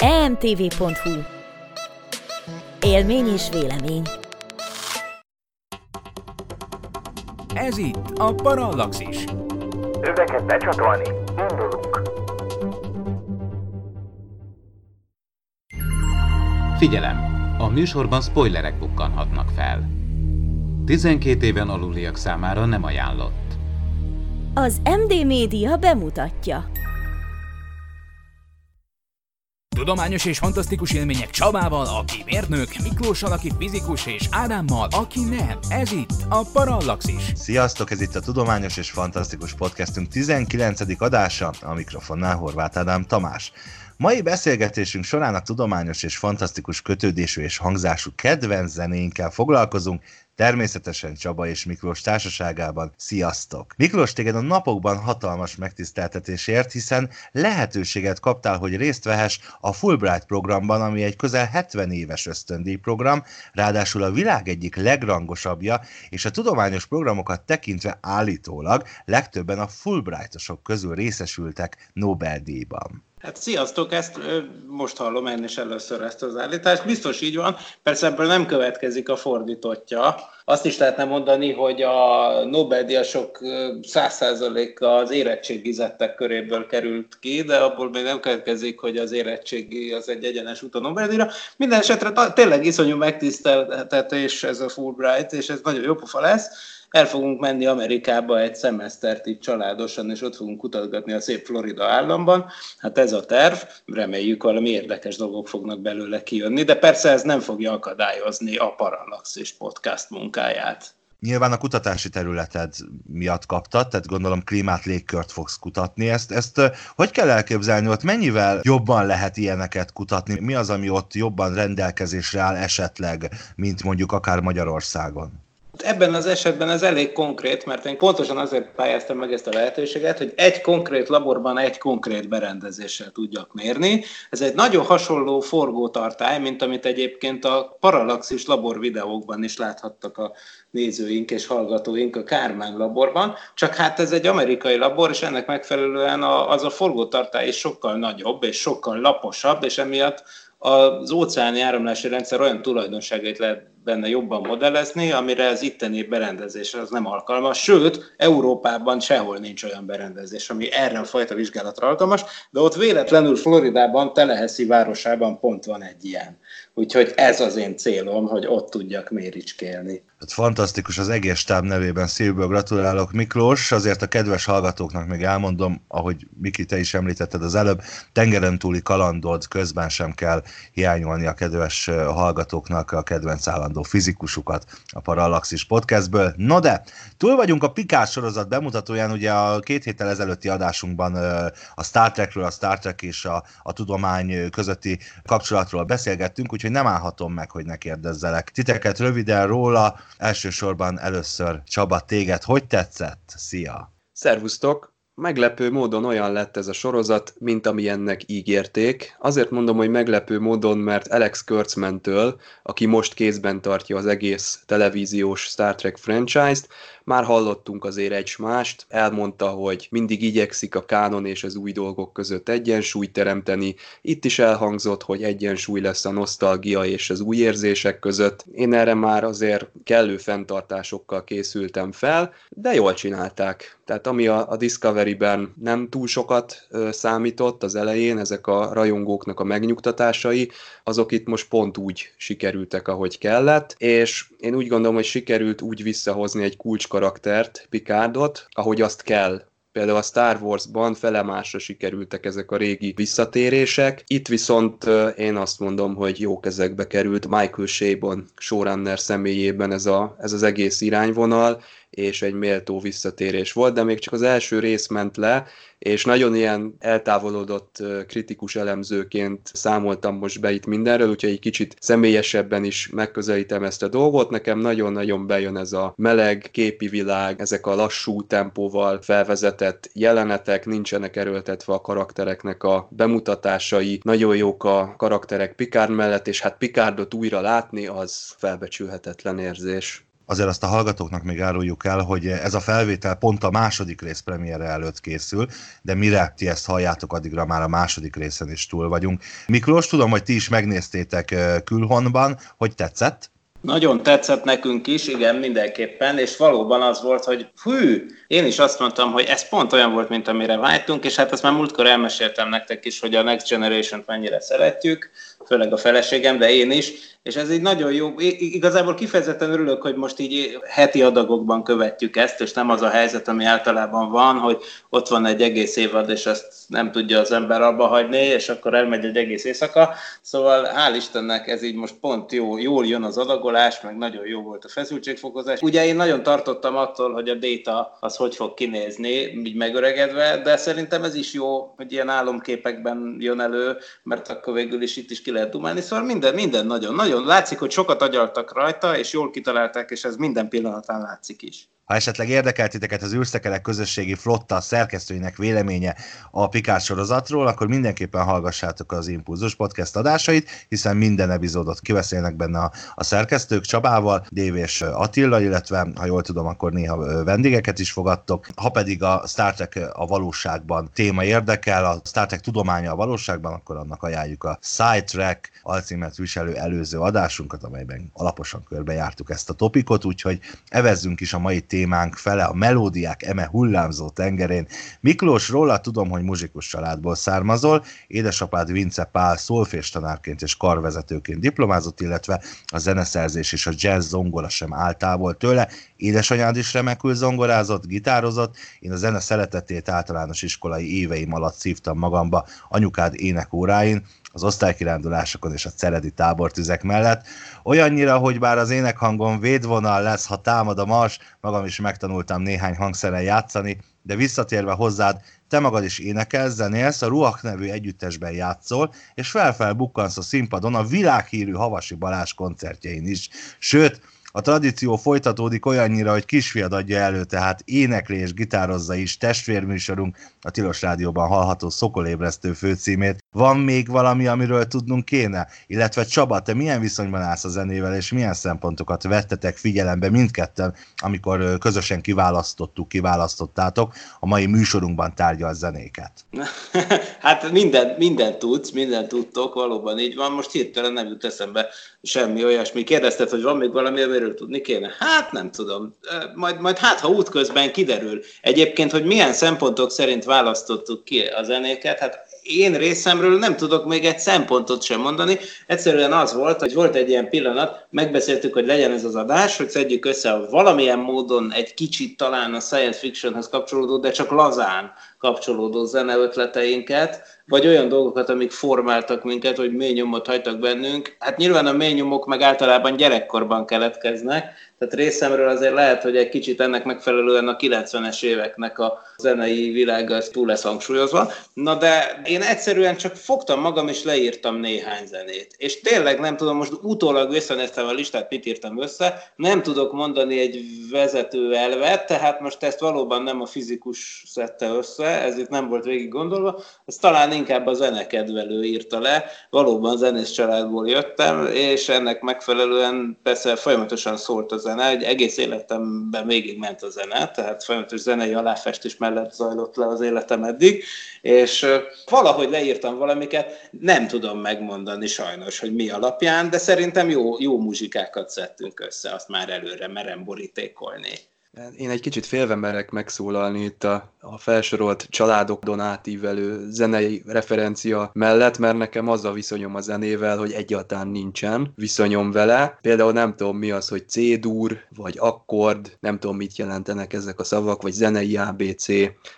emtv.hu Élmény és vélemény Ez itt a Parallaxis. Öveket becsatolni. Indulunk. Figyelem! A műsorban spoilerek bukkanhatnak fel. 12 éven aluliak számára nem ajánlott. Az MD Média bemutatja. Tudományos és fantasztikus élmények Csabával, aki mérnök, Miklóssal, aki fizikus, és Ádámmal, aki nem. Ez itt a Parallaxis. Sziasztok, ez itt a Tudományos és Fantasztikus Podcastünk 19. adása, a mikrofonnál Horváth Ádám Tamás. Mai beszélgetésünk során a tudományos és fantasztikus kötődésű és hangzású kedvenc zenéinkkel foglalkozunk, Természetesen Csaba és Miklós társaságában. Sziasztok! Miklós, téged a napokban hatalmas megtiszteltetésért, hiszen lehetőséget kaptál, hogy részt vehess a Fulbright programban, ami egy közel 70 éves ösztöndíjprogram, ráadásul a világ egyik legrangosabbja, és a tudományos programokat tekintve állítólag legtöbben a Fulbrightosok közül részesültek Nobel-díjban. Hát sziasztok, ezt most hallom én is először ezt az állítást. Biztos így van, persze ebből nem következik a fordítottja. Azt is lehetne mondani, hogy a Nobel-díjasok 100%-a az érettségizettek köréből került ki, de abból még nem következik, hogy az érettségi az egy egyenes út a Nobel-díjra. Minden esetre tényleg iszonyú megtiszteltetés ez a Fulbright, és ez nagyon jó pofa lesz el fogunk menni Amerikába egy szemesztert itt családosan, és ott fogunk kutatgatni a szép Florida államban. Hát ez a terv, reméljük valami érdekes dolgok fognak belőle kijönni, de persze ez nem fogja akadályozni a Parallaxis podcast munkáját. Nyilván a kutatási területed miatt kaptad, tehát gondolom klímát, légkört fogsz kutatni. Ezt, ezt hogy kell elképzelni, ott mennyivel jobban lehet ilyeneket kutatni? Mi az, ami ott jobban rendelkezésre áll esetleg, mint mondjuk akár Magyarországon? Ebben az esetben ez elég konkrét, mert én pontosan azért pályáztam meg ezt a lehetőséget, hogy egy konkrét laborban egy konkrét berendezéssel tudjak mérni. Ez egy nagyon hasonló forgótartály, mint amit egyébként a Parallaxis labor videókban is láthattak a nézőink és hallgatóink a Kármán laborban, csak hát ez egy amerikai labor, és ennek megfelelően az a forgótartály is sokkal nagyobb és sokkal laposabb, és emiatt az óceáni áramlási rendszer olyan tulajdonságait lehet benne jobban modellezni, amire az itteni berendezés az nem alkalmas. Sőt, Európában sehol nincs olyan berendezés, ami erre a fajta vizsgálatra alkalmas, de ott véletlenül Floridában, Teleheszi városában pont van egy ilyen. Úgyhogy ez az én célom, hogy ott tudjak méricskélni. Hát fantasztikus az egész stáb nevében szívből gratulálok Miklós, azért a kedves hallgatóknak még elmondom, ahogy Miki, te is említetted az előbb, tengeren túli kalandod közben sem kell hiányolni a kedves hallgatóknak a kedvenc állandó fizikusukat a Parallaxis podcastből. No de, túl vagyunk a Pikás sorozat bemutatóján, ugye a két héttel ezelőtti adásunkban a Star Trekről, a Star Trek és a, a tudomány közötti kapcsolatról beszélgettünk, úgyhogy nem állhatom meg, hogy ne kérdezzelek. Titeket röviden róla, elsősorban először Csaba, téged hogy tetszett? Szia! Szervusztok! Meglepő módon olyan lett ez a sorozat, mint amilyennek ígérték. Azért mondom, hogy meglepő módon, mert Alex Kurtzman-től, aki most kézben tartja az egész televíziós Star Trek franchise-t, már hallottunk azért egy mást, elmondta, hogy mindig igyekszik a kánon és az új dolgok között egyensúlyt teremteni. Itt is elhangzott, hogy egyensúly lesz a nosztalgia és az új érzések között. Én erre már azért kellő fenntartásokkal készültem fel, de jól csinálták. Tehát ami a, a Discovery-ben nem túl sokat számított az elején, ezek a rajongóknak a megnyugtatásai, azok itt most pont úgy sikerültek, ahogy kellett, és én úgy gondolom, hogy sikerült úgy visszahozni egy kulcs karaktert, Picardot, ahogy azt kell Például a Star Wars-ban felemásra sikerültek ezek a régi visszatérések. Itt viszont én azt mondom, hogy jó kezekbe került Michael Shabon showrunner személyében ez, a, ez az egész irányvonal, és egy méltó visszatérés volt, de még csak az első rész ment le, és nagyon ilyen eltávolodott kritikus elemzőként számoltam most be itt mindenről, úgyhogy egy kicsit személyesebben is megközelítem ezt a dolgot. Nekem nagyon-nagyon bejön ez a meleg képi világ, ezek a lassú tempóval felvezetett jelenetek, nincsenek erőltetve a karaktereknek a bemutatásai, nagyon jók a karakterek Picard mellett, és hát Picardot újra látni, az felbecsülhetetlen érzés. Azért azt a hallgatóknak még áruljuk el, hogy ez a felvétel pont a második rész premierre előtt készül, de mire ti ezt halljátok, addigra már a második részen is túl vagyunk. Miklós, tudom, hogy ti is megnéztétek külhonban, hogy tetszett? Nagyon tetszett nekünk is, igen, mindenképpen, és valóban az volt, hogy hű, én is azt mondtam, hogy ez pont olyan volt, mint amire vágytunk, és hát ezt már múltkor elmeséltem nektek is, hogy a Next Generation-t mennyire szeretjük, főleg a feleségem, de én is, és ez így nagyon jó. Igazából kifejezetten örülök, hogy most így heti adagokban követjük ezt, és nem az a helyzet, ami általában van, hogy ott van egy egész évad, és ezt nem tudja az ember abba hagyni, és akkor elmegy egy egész éjszaka. Szóval hál' Istennek ez így most pont jó, jól jön az adagolás, meg nagyon jó volt a feszültségfokozás. Ugye én nagyon tartottam attól, hogy a data az hogy fog kinézni, így megöregedve, de szerintem ez is jó, hogy ilyen álomképekben jön elő, mert akkor végül is itt is ki lehet dumálni. Szóval minden, minden nagyon, nagyon látszik, hogy sokat agyaltak rajta, és jól kitalálták, és ez minden pillanatán látszik is. Ha esetleg érdekelt titeket az űrszekerek közösségi flotta szerkesztőinek véleménye a Pikár sorozatról, akkor mindenképpen hallgassátok az Impulzus podcast adásait, hiszen minden epizódot kiveszélnek benne a, a szerkesztők Csabával, Dév és Attila, illetve ha jól tudom, akkor néha vendégeket is fogadtok. Ha pedig a Star Trek a valóságban téma érdekel, a Star Trek tudománya a valóságban, akkor annak ajánljuk a Sidetrack alcímet viselő előző adásunkat, amelyben alaposan körbejártuk ezt a topikot, úgyhogy evezzünk is a mai témánk fele, a melódiák eme hullámzó tengerén. Miklós, róla tudom, hogy muzsikus családból származol, édesapád Vince Pál szolfés tanárként és karvezetőként diplomázott, illetve a zeneszerzés és a jazz zongora sem áll távol tőle. Édesanyád is remekül zongorázott, gitározott, én a zene szeretetét általános iskolai éveim alatt szívtam magamba anyukád énekóráin, az osztálykirándulásokon és a ceredi tábortüzek mellett. Olyannyira, hogy bár az énekhangom védvonal lesz, ha támad a mars, magam is megtanultam néhány hangszeren játszani, de visszatérve hozzád, te magad is énekelsz, zenélsz, a Ruach nevű együttesben játszol, és felfel bukkansz a színpadon a világhírű Havasi Balázs koncertjein is. Sőt, a tradíció folytatódik olyannyira, hogy kisfiad adja elő, tehát énekli gitározza is testvérműsorunk, a Tilos Rádióban hallható Szokolébresztő főcímét. Van még valami, amiről tudnunk kéne? Illetve Csaba, te milyen viszonyban állsz a zenével, és milyen szempontokat vettetek figyelembe mindketten, amikor közösen kiválasztottuk, kiválasztottátok a mai műsorunkban tárgyal zenéket? hát minden, minden tudsz, minden tudtok, valóban így van. Most hirtelen nem jut eszembe semmi olyasmi. Kérdezted, hogy van még valami, amiről tudni kéne? Hát nem tudom. Majd, majd hát, ha útközben kiderül. Egyébként, hogy milyen szempontok szerint választottuk ki a zenéket, hát én részemről nem tudok még egy szempontot sem mondani. Egyszerűen az volt, hogy volt egy ilyen pillanat, megbeszéltük, hogy legyen ez az adás, hogy szedjük össze valamilyen módon egy kicsit talán a science fictionhez kapcsolódó, de csak lazán kapcsolódó zeneötleteinket, vagy olyan dolgokat, amik formáltak minket, hogy mély nyomot hagytak bennünk. Hát nyilván a mély nyomok meg általában gyerekkorban keletkeznek, tehát részemről azért lehet, hogy egy kicsit ennek megfelelően a 90-es éveknek a zenei világa túl lesz hangsúlyozva. Na de én egyszerűen csak fogtam magam és leírtam néhány zenét. És tényleg nem tudom, most utólag visszanéztem a listát, mit írtam össze, nem tudok mondani egy vezető elvet, tehát most ezt valóban nem a fizikus szedte össze, ez itt nem volt végig gondolva, ez talán inkább a zenekedvelő írta le, valóban zenész családból jöttem, és ennek megfelelően persze folyamatosan szólt a zene, egy egész életemben végig ment a zene, tehát folyamatos zenei aláfestés mellett zajlott le az életem eddig, és valahogy leírtam valamiket, nem tudom megmondani sajnos, hogy mi alapján, de szerintem jó, jó muzsikákat szedtünk össze, azt már előre merem borítékolni. Én egy kicsit félve merek megszólalni itt a, a felsorolt családokon átívelő zenei referencia mellett, mert nekem az a viszonyom a zenével, hogy egyáltalán nincsen viszonyom vele. Például nem tudom mi az, hogy C-dur, vagy akkord, nem tudom mit jelentenek ezek a szavak, vagy zenei ABC.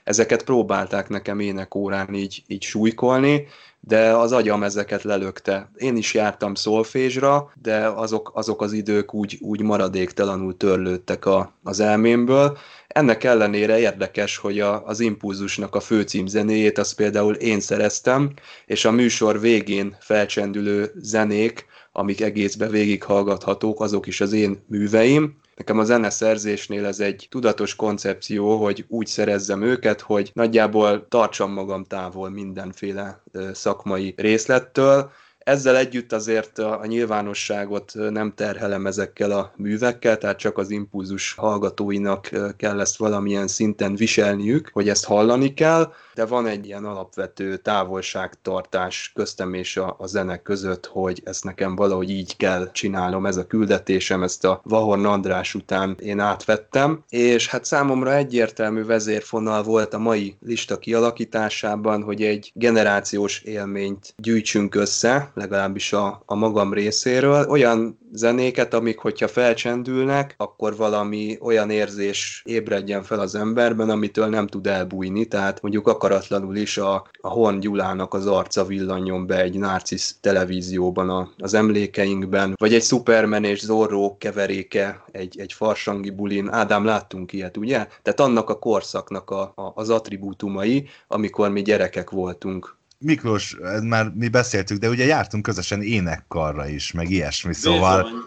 Ezeket próbálták nekem énekórán így, így súlykolni, de az agyam ezeket lelökte. Én is jártam szolfésra, de azok, azok az idők úgy, úgy maradéktalanul törlődtek a, az elmémből. Ennek ellenére érdekes, hogy a, az impulzusnak a főcímzenéjét azt például én szereztem, és a műsor végén felcsendülő zenék, amik egészbe végighallgathatók, azok is az én műveim. Nekem a zeneszerzésnél ez egy tudatos koncepció, hogy úgy szerezzem őket, hogy nagyjából tartsam magam távol mindenféle szakmai részlettől, Ezzel együtt azért a nyilvánosságot nem terhelem ezekkel a művekkel, tehát csak az impulzus hallgatóinak kell ezt valamilyen szinten viselniük, hogy ezt hallani kell, de van egy ilyen alapvető távolságtartás köztem és a, a zene között, hogy ezt nekem valahogy így kell csinálnom, ez a küldetésem, ezt a Vahorn András után én átvettem, és hát számomra egyértelmű vezérfonal volt a mai lista kialakításában, hogy egy generációs élményt gyűjtsünk össze, legalábbis a, a magam részéről, olyan zenéket, amik, hogyha felcsendülnek, akkor valami olyan érzés ébredjen fel az emberben, amitől nem tud elbújni, tehát mondjuk akaratlanul is a, a Horn Gyulának az arca villanjon be egy narcisz televízióban a, az emlékeinkben, vagy egy Superman és Zorro keveréke egy, egy farsangi bulin. Ádám, láttunk ilyet, ugye? Tehát annak a korszaknak a, a, az attribútumai, amikor mi gyerekek voltunk. Miklós, már mi beszéltük, de ugye jártunk közösen énekkarra is, meg ilyesmi, szóval... Bizony.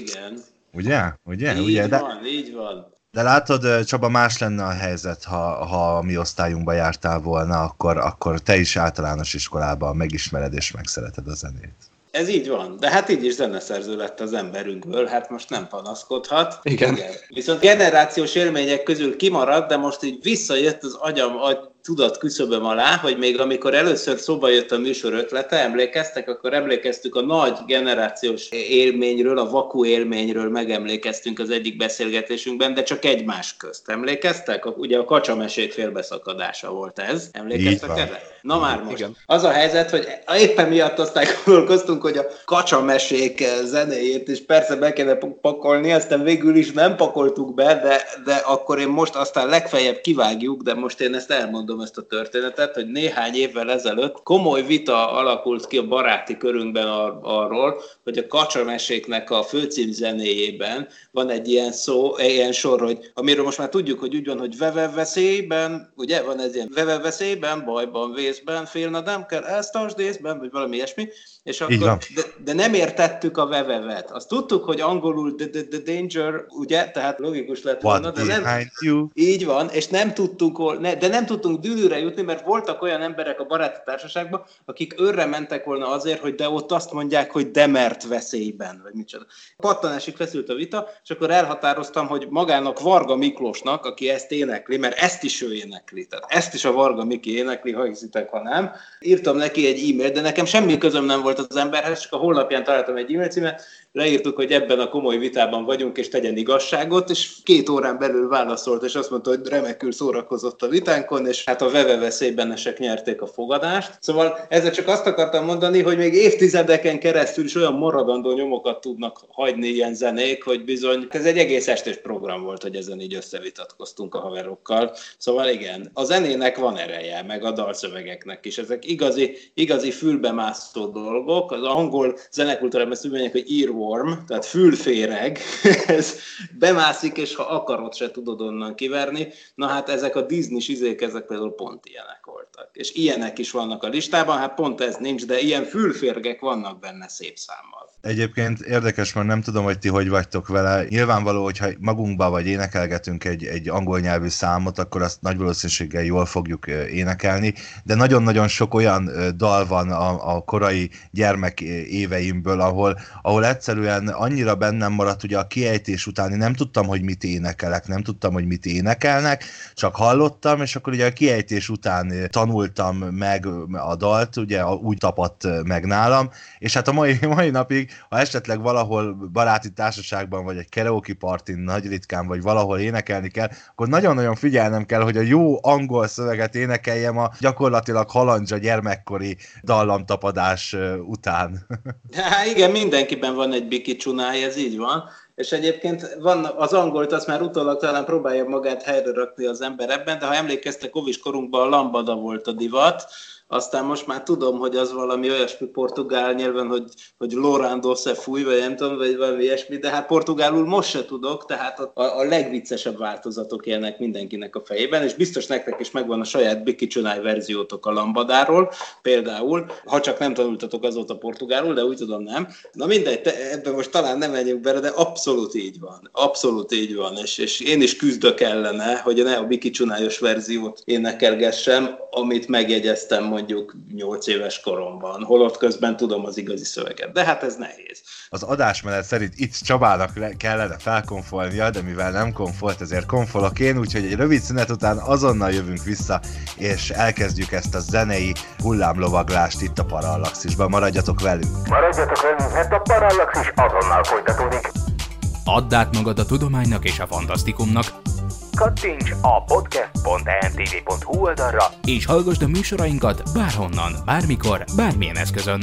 Igen. Ugye? Ugye? Így ugye? De, van, így van. de látod, Csaba, más lenne a helyzet, ha, ha a mi osztályunkba jártál volna, akkor, akkor te is általános iskolában megismered és megszereted a zenét. Ez így van, de hát így is zeneszerző lett az emberünkből, hát most nem panaszkodhat. Igen. Viszont generációs élmények közül kimaradt, de most így visszajött az agyam agy tudat küszöböm alá, hogy még amikor először szóba jött a műsor ötlete, emlékeztek, akkor emlékeztük a nagy generációs élményről, a vaku élményről megemlékeztünk az egyik beszélgetésünkben, de csak egymás közt. Emlékeztek? Ugye a kacsamesék félbeszakadása volt ez. Emlékeztek erre? Na már most. Igen. Az a helyzet, hogy éppen miatt aztán gondolkoztunk, hogy a kacsamesék zenéjét is persze be kéne pakolni, aztán végül is nem pakoltuk be, de, de akkor én most aztán legfeljebb kivágjuk, de most én ezt elmondom ezt a történetet, hogy néhány évvel ezelőtt komoly vita alakult ki a baráti körünkben ar- arról, hogy a kacsameséknek a főcím zenéjében van egy ilyen szó, ilyen sor, hogy amiről most már tudjuk, hogy úgy van, hogy veve veszélyben, ugye van ez ilyen veve veszélyben, bajban, vészben, félna nem kell, ezt tartsd észben, vagy valami ilyesmi, és akkor, de, de nem értettük a vevevet. Azt tudtuk, hogy angolul the, the, the danger, ugye, tehát logikus lett volna, de nem, you? így van, és nem tudtunk, ne, de nem tudtunk dűlőre jutni, mert voltak olyan emberek a baráti társaságban, akik őrre mentek volna azért, hogy de ott azt mondják, hogy demert veszélyben, vagy micsoda. Pattanásig feszült a vita, és akkor elhatároztam, hogy magának Varga Miklósnak, aki ezt énekli, mert ezt is ő énekli, tehát ezt is a Varga Miki énekli, ha hiszitek, ha nem. Írtam neki egy e-mailt, de nekem semmi közöm nem volt az emberhez, csak a honlapján találtam egy e-mail címet, leírtuk, hogy ebben a komoly vitában vagyunk, és tegyen igazságot, és két órán belül válaszolt, és azt mondta, hogy remekül szórakozott a vitánkon, és hát a veve veszélybenesek nyerték a fogadást. Szóval ezzel csak azt akartam mondani, hogy még évtizedeken keresztül is olyan maradandó nyomokat tudnak hagyni ilyen zenék, hogy bizony ez egy egész estés program volt, hogy ezen így összevitatkoztunk a haverokkal. Szóval igen, a zenének van ereje, meg a dalszövegeknek is. Ezek igazi, igazi fülbemászó dolgok. Az angol zenekultúrában ezt úgy mondják, hogy earworm, tehát fülféreg. ez bemászik, és ha akarod, se tudod onnan kiverni. Na hát ezek a Disney-s izék, ezek például pont ilyenek voltak. És ilyenek is vannak a listában, hát pont ez nincs, de ilyen fülférgek vannak benne szép számmal. Egyébként érdekes, mert nem tudom, hogy ti hogy vagytok vele. Nyilvánvaló, hogyha magunkba vagy énekelgetünk egy, egy angol nyelvű számot, akkor azt nagy valószínűséggel jól fogjuk énekelni, de nagyon-nagyon sok olyan dal van a, a korai gyermek éveimből, ahol, ahol egyszerűen annyira bennem maradt, ugye a kiejtés után én nem tudtam, hogy mit énekelek, nem tudtam, hogy mit énekelnek, csak hallottam, és akkor ugye a kiejtés után ö, tanultam meg a dalt, ugye úgy tapadt meg nálam, és hát a mai, mai napig, ha esetleg valahol baráti társaságban, vagy egy karaoke partin nagy ritkán, vagy valahol énekelni kell, akkor nagyon-nagyon figyelnem kell, hogy a jó angol szöveget énekeljem a gyakorlatilag halandzsa gyermekkori dallamtapadás után. Hát igen, mindenkiben van egy biki csunáj, ez így van. És egyébként van az angolt, azt már utólag talán próbálja magát helyre rakni az ember ebben, de ha emlékeztek, kovis korunkban a lambada volt a divat, aztán most már tudom, hogy az valami olyasmi portugál nyelven, hogy, hogy Lorando se fúj, vagy nem tudom, vagy valami ilyesmi, de hát portugálul most se tudok, tehát a, a legviccesebb változatok élnek mindenkinek a fejében, és biztos nektek is megvan a saját Biki Csunáj verziótok a lambadáról, például, ha csak nem tanultatok azóta portugálul, de úgy tudom nem. Na mindegy, te, ebben most talán nem menjünk bele, de abszolút így van. Abszolút így van, és, és én is küzdök ellene, hogy ne a Biki Csunályos verziót énekelgessem, amit megjegyeztem mondjuk 8 éves koromban, holott közben tudom az igazi szöveget. De hát ez nehéz. Az adásmenet szerint itt Csabának le- kellene felkonfolnia, de mivel nem konfolt, ezért konfolok én, úgyhogy egy rövid szünet után azonnal jövünk vissza, és elkezdjük ezt a zenei hullámlovaglást itt a Parallaxisban. Maradjatok velünk! Maradjatok velünk, mert a Parallaxis azonnal folytatódik. Add át magad a tudománynak és a fantasztikumnak, Kattints a podcast.emtv.hu oldalra, és hallgasd a műsorainkat bárhonnan, bármikor, bármilyen eszközön.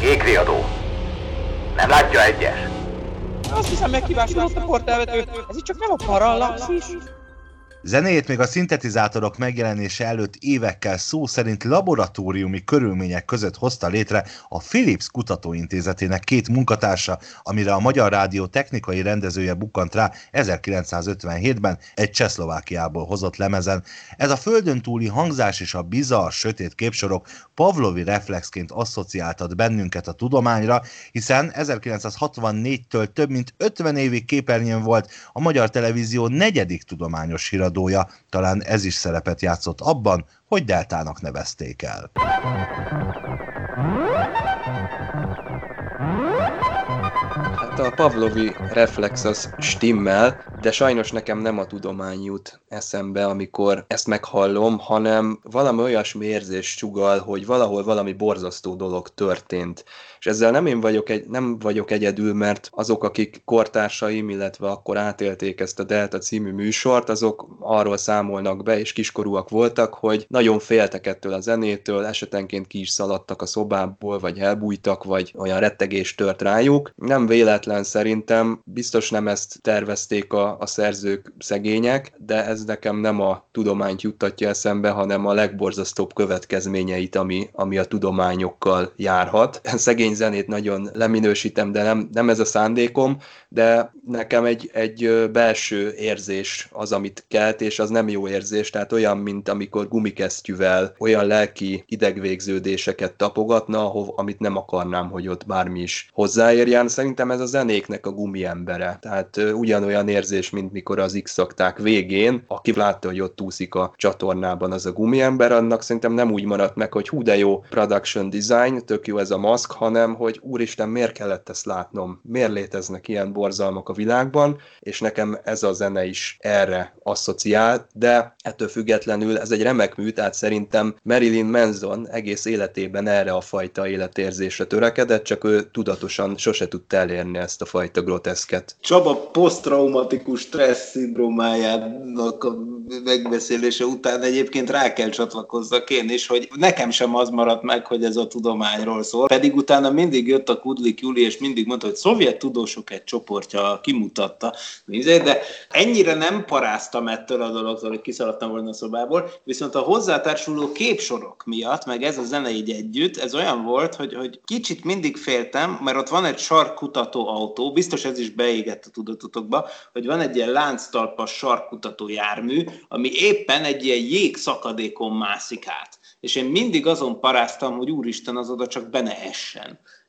Kékriadó. Nem látja egyes? Azt hiszem megkívásodott a portálvető. Ez itt csak nem a parallaxis. Zenéjét még a szintetizátorok megjelenése előtt évekkel szó szerint laboratóriumi körülmények között hozta létre a Philips Kutatóintézetének két munkatársa, amire a Magyar Rádió technikai rendezője bukkant rá 1957-ben egy Csehszlovákiából hozott lemezen. Ez a földön túli hangzás és a bizarr, sötét képsorok Pavlovi reflexként asszociáltat bennünket a tudományra, hiszen 1964-től több mint 50 évig képernyőn volt a Magyar Televízió negyedik tudományos híradója, talán ez is szerepet játszott abban, hogy Deltának nevezték el. Hát a Pavlovi reflex az stimmel, de sajnos nekem nem a tudomány jut eszembe, amikor ezt meghallom, hanem valami olyasmi érzés sugal, hogy valahol valami borzasztó dolog történt. És ezzel nem én vagyok, egy, nem vagyok egyedül, mert azok, akik kortársaim, illetve akkor átélték ezt a Delta című műsort, azok arról számolnak be, és kiskorúak voltak, hogy nagyon féltek ettől a zenétől, esetenként ki is szaladtak a szobából, vagy elbújtak, vagy olyan rettegés tört rájuk. Nem véletlen szerintem, biztos nem ezt tervezték a, a szerzők szegények, de ez nekem nem a tudományt juttatja eszembe, hanem a legborzasztóbb következményeit, ami, ami a tudományokkal járhat. Szegény zenét nagyon leminősítem, de nem, nem ez a szándékom, de nekem egy, egy belső érzés az, amit kelt, és az nem jó érzés, tehát olyan, mint amikor gumikesztyűvel olyan lelki idegvégződéseket tapogatna, ahov, amit nem akarnám, hogy ott bármi is hozzáérjen. Szerintem ez a zenéknek a gumiembere. Tehát ugyanolyan érzés, mint mikor az x végén, aki látta, hogy ott úszik a csatornában az a gumiember, annak szerintem nem úgy maradt meg, hogy hú de jó production design, tök jó ez a maszk, hanem hogy úristen, miért kellett ezt látnom? Miért léteznek ilyen borzalmak a világban? És nekem ez a zene is erre asszociál, de ettől függetlenül ez egy remek mű, tehát szerintem Marilyn Manson egész életében erre a fajta életérzésre törekedett, csak ő tudatosan sose tudta elérni ezt a fajta groteszket. Csaba posztraumatikus stressz szindrómájának a megbeszélése után egyébként rá kell csatlakozzak én is, hogy nekem sem az maradt meg, hogy ez a tudományról szól. Pedig utána mindig jött a Kudlik Juli, és mindig mondta, hogy szovjet tudósok egy csoportja kimutatta, de ennyire nem paráztam ettől a dologtól, hogy kiszaladtam volna a szobából, viszont a hozzátársuló képsorok miatt, meg ez a zene így együtt, ez olyan volt, hogy, hogy kicsit mindig féltem, mert ott van egy sarkkutató autó, biztos ez is beégett a tudatotokba, hogy van egy ilyen lánctalpas sarkkutató jármű, ami éppen egy ilyen jégszakadékon mászik át. És én mindig azon paráztam, hogy úristen, az oda csak be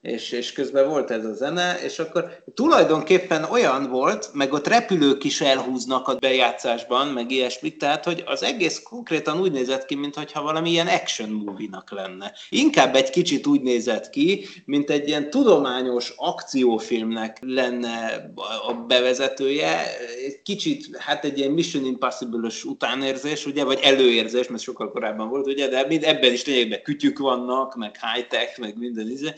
és, és közben volt ez a zene, és akkor tulajdonképpen olyan volt, meg ott repülők is elhúznak a bejátszásban, meg ilyesmik, tehát hogy az egész konkrétan úgy nézett ki, mintha valami ilyen action movie-nak lenne. Inkább egy kicsit úgy nézett ki, mint egy ilyen tudományos akciófilmnek lenne a bevezetője, egy kicsit, hát egy ilyen Mission Impossible-ös utánérzés, ugye, vagy előérzés, mert sokkal korábban volt, ugye, de mind ebben is lényegben kütyük vannak, meg high-tech, meg minden izé,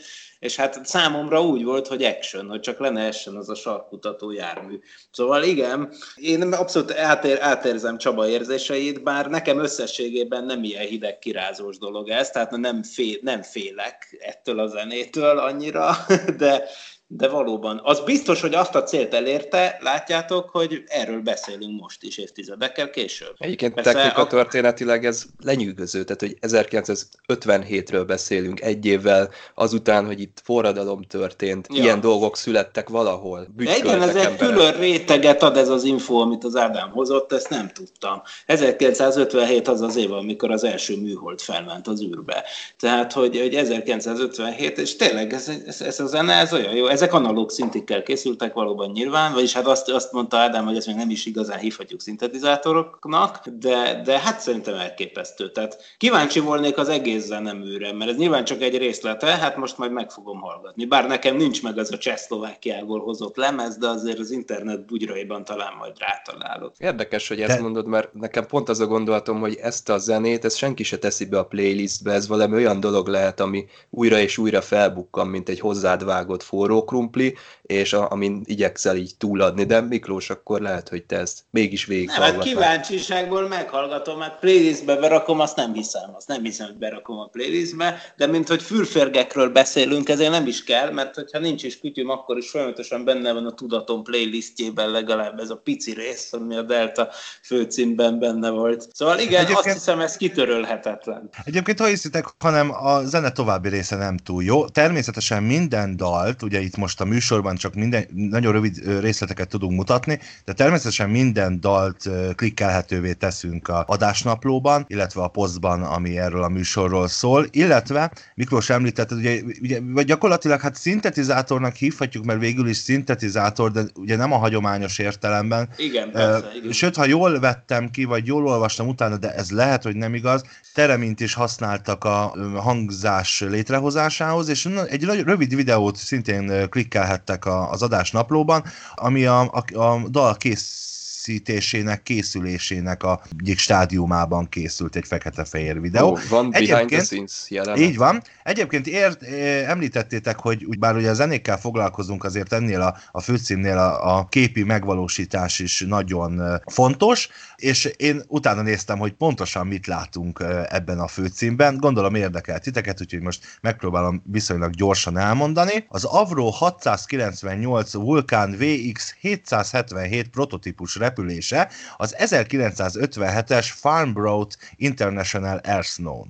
és hát számomra úgy volt, hogy action, hogy csak lenne action az a sarkutató jármű. Szóval igen, én abszolút átér, átérzem Csaba érzéseit, bár nekem összességében nem ilyen hideg kirázós dolog ez, tehát nem, fél, nem félek ettől a zenétől annyira, de, de valóban. Az biztos, hogy azt a célt elérte, látjátok, hogy erről beszélünk most is évtizedekkel később. Egyébként Persze technika a... történetileg ez lenyűgöző, tehát hogy 1957-ről beszélünk egy évvel azután, hogy itt forradalom történt, ja. ilyen dolgok születtek valahol. Igen, ez egy külön réteget ad ez az info, amit az Ádám hozott, ezt nem tudtam. 1957 az az év, amikor az első műhold felment az űrbe. Tehát, hogy, hogy 1957, és tényleg ez, ez, ez a zene, ez olyan jó. Ezek analóg szintikkel készültek valóban nyilván, vagyis hát azt, azt mondta Ádám, hogy ezt még nem is igazán hívhatjuk szintetizátoroknak, de, de hát szerintem elképesztő. Tehát kíváncsi volnék az egész zeneműre, mert ez nyilván csak egy részlete, hát most majd meg fogom hallgatni. Bár nekem nincs meg az a Csehszlovákiából hozott lemez, de azért az internet bugyraiban talán majd rátalálok. Érdekes, hogy ezt de... mondod, mert nekem pont az a gondolatom, hogy ezt a zenét, ezt senki se teszi be a playlistbe, ez valami olyan dolog lehet, ami újra és újra felbukkan, mint egy hozzád vágott forró krumpli, és a, amin igyekszel így túladni, de Miklós, akkor lehet, hogy te ezt mégis végig Nem, hát kíváncsiságból meghallgatom, mert playlistbe berakom, azt nem hiszem, azt nem hiszem, hogy berakom a playlistbe, de mint hogy fürférgekről beszélünk, ezért nem is kell, mert hogyha nincs is kütyüm, akkor is folyamatosan benne van a tudatom playlistjében legalább ez a pici rész, ami a Delta főcímben benne volt. Szóval igen, Egyébként... azt hiszem, ez kitörölhetetlen. Egyébként, ha hiszitek, hanem a zene további része nem túl jó. Természetesen minden dalt, ugye itt most a műsorban csak minden, nagyon rövid részleteket tudunk mutatni, de természetesen minden dalt klikkelhetővé teszünk a adásnaplóban, illetve a posztban, ami erről a műsorról szól, illetve Miklós említette, ugye, ugye vagy gyakorlatilag hát szintetizátornak hívhatjuk, mert végül is szintetizátor, de ugye nem a hagyományos értelemben. Igen, persze, uh, igen. Sőt, ha jól vettem ki, vagy jól olvastam utána, de ez lehet, hogy nem igaz, teremint is használtak a hangzás létrehozásához, és egy rövid videót szintén klikkelhettek az adás naplóban, ami a, a, a dal kész készítésének, készülésének a egyik stádiumában készült egy fekete-fehér videó. Oh, van behind the scenes jelenet. Így van. Egyébként ért, említettétek, hogy úgy bár ugye a zenékkel foglalkozunk, azért ennél a, a főcímnél a, a képi megvalósítás is nagyon fontos, és én utána néztem, hogy pontosan mit látunk ebben a főcímben. Gondolom érdekel titeket, úgyhogy most megpróbálom viszonylag gyorsan elmondani. Az Avro 698 Vulkan VX 777 prototípus repülése az 1957-es Farnborough International Air Snow.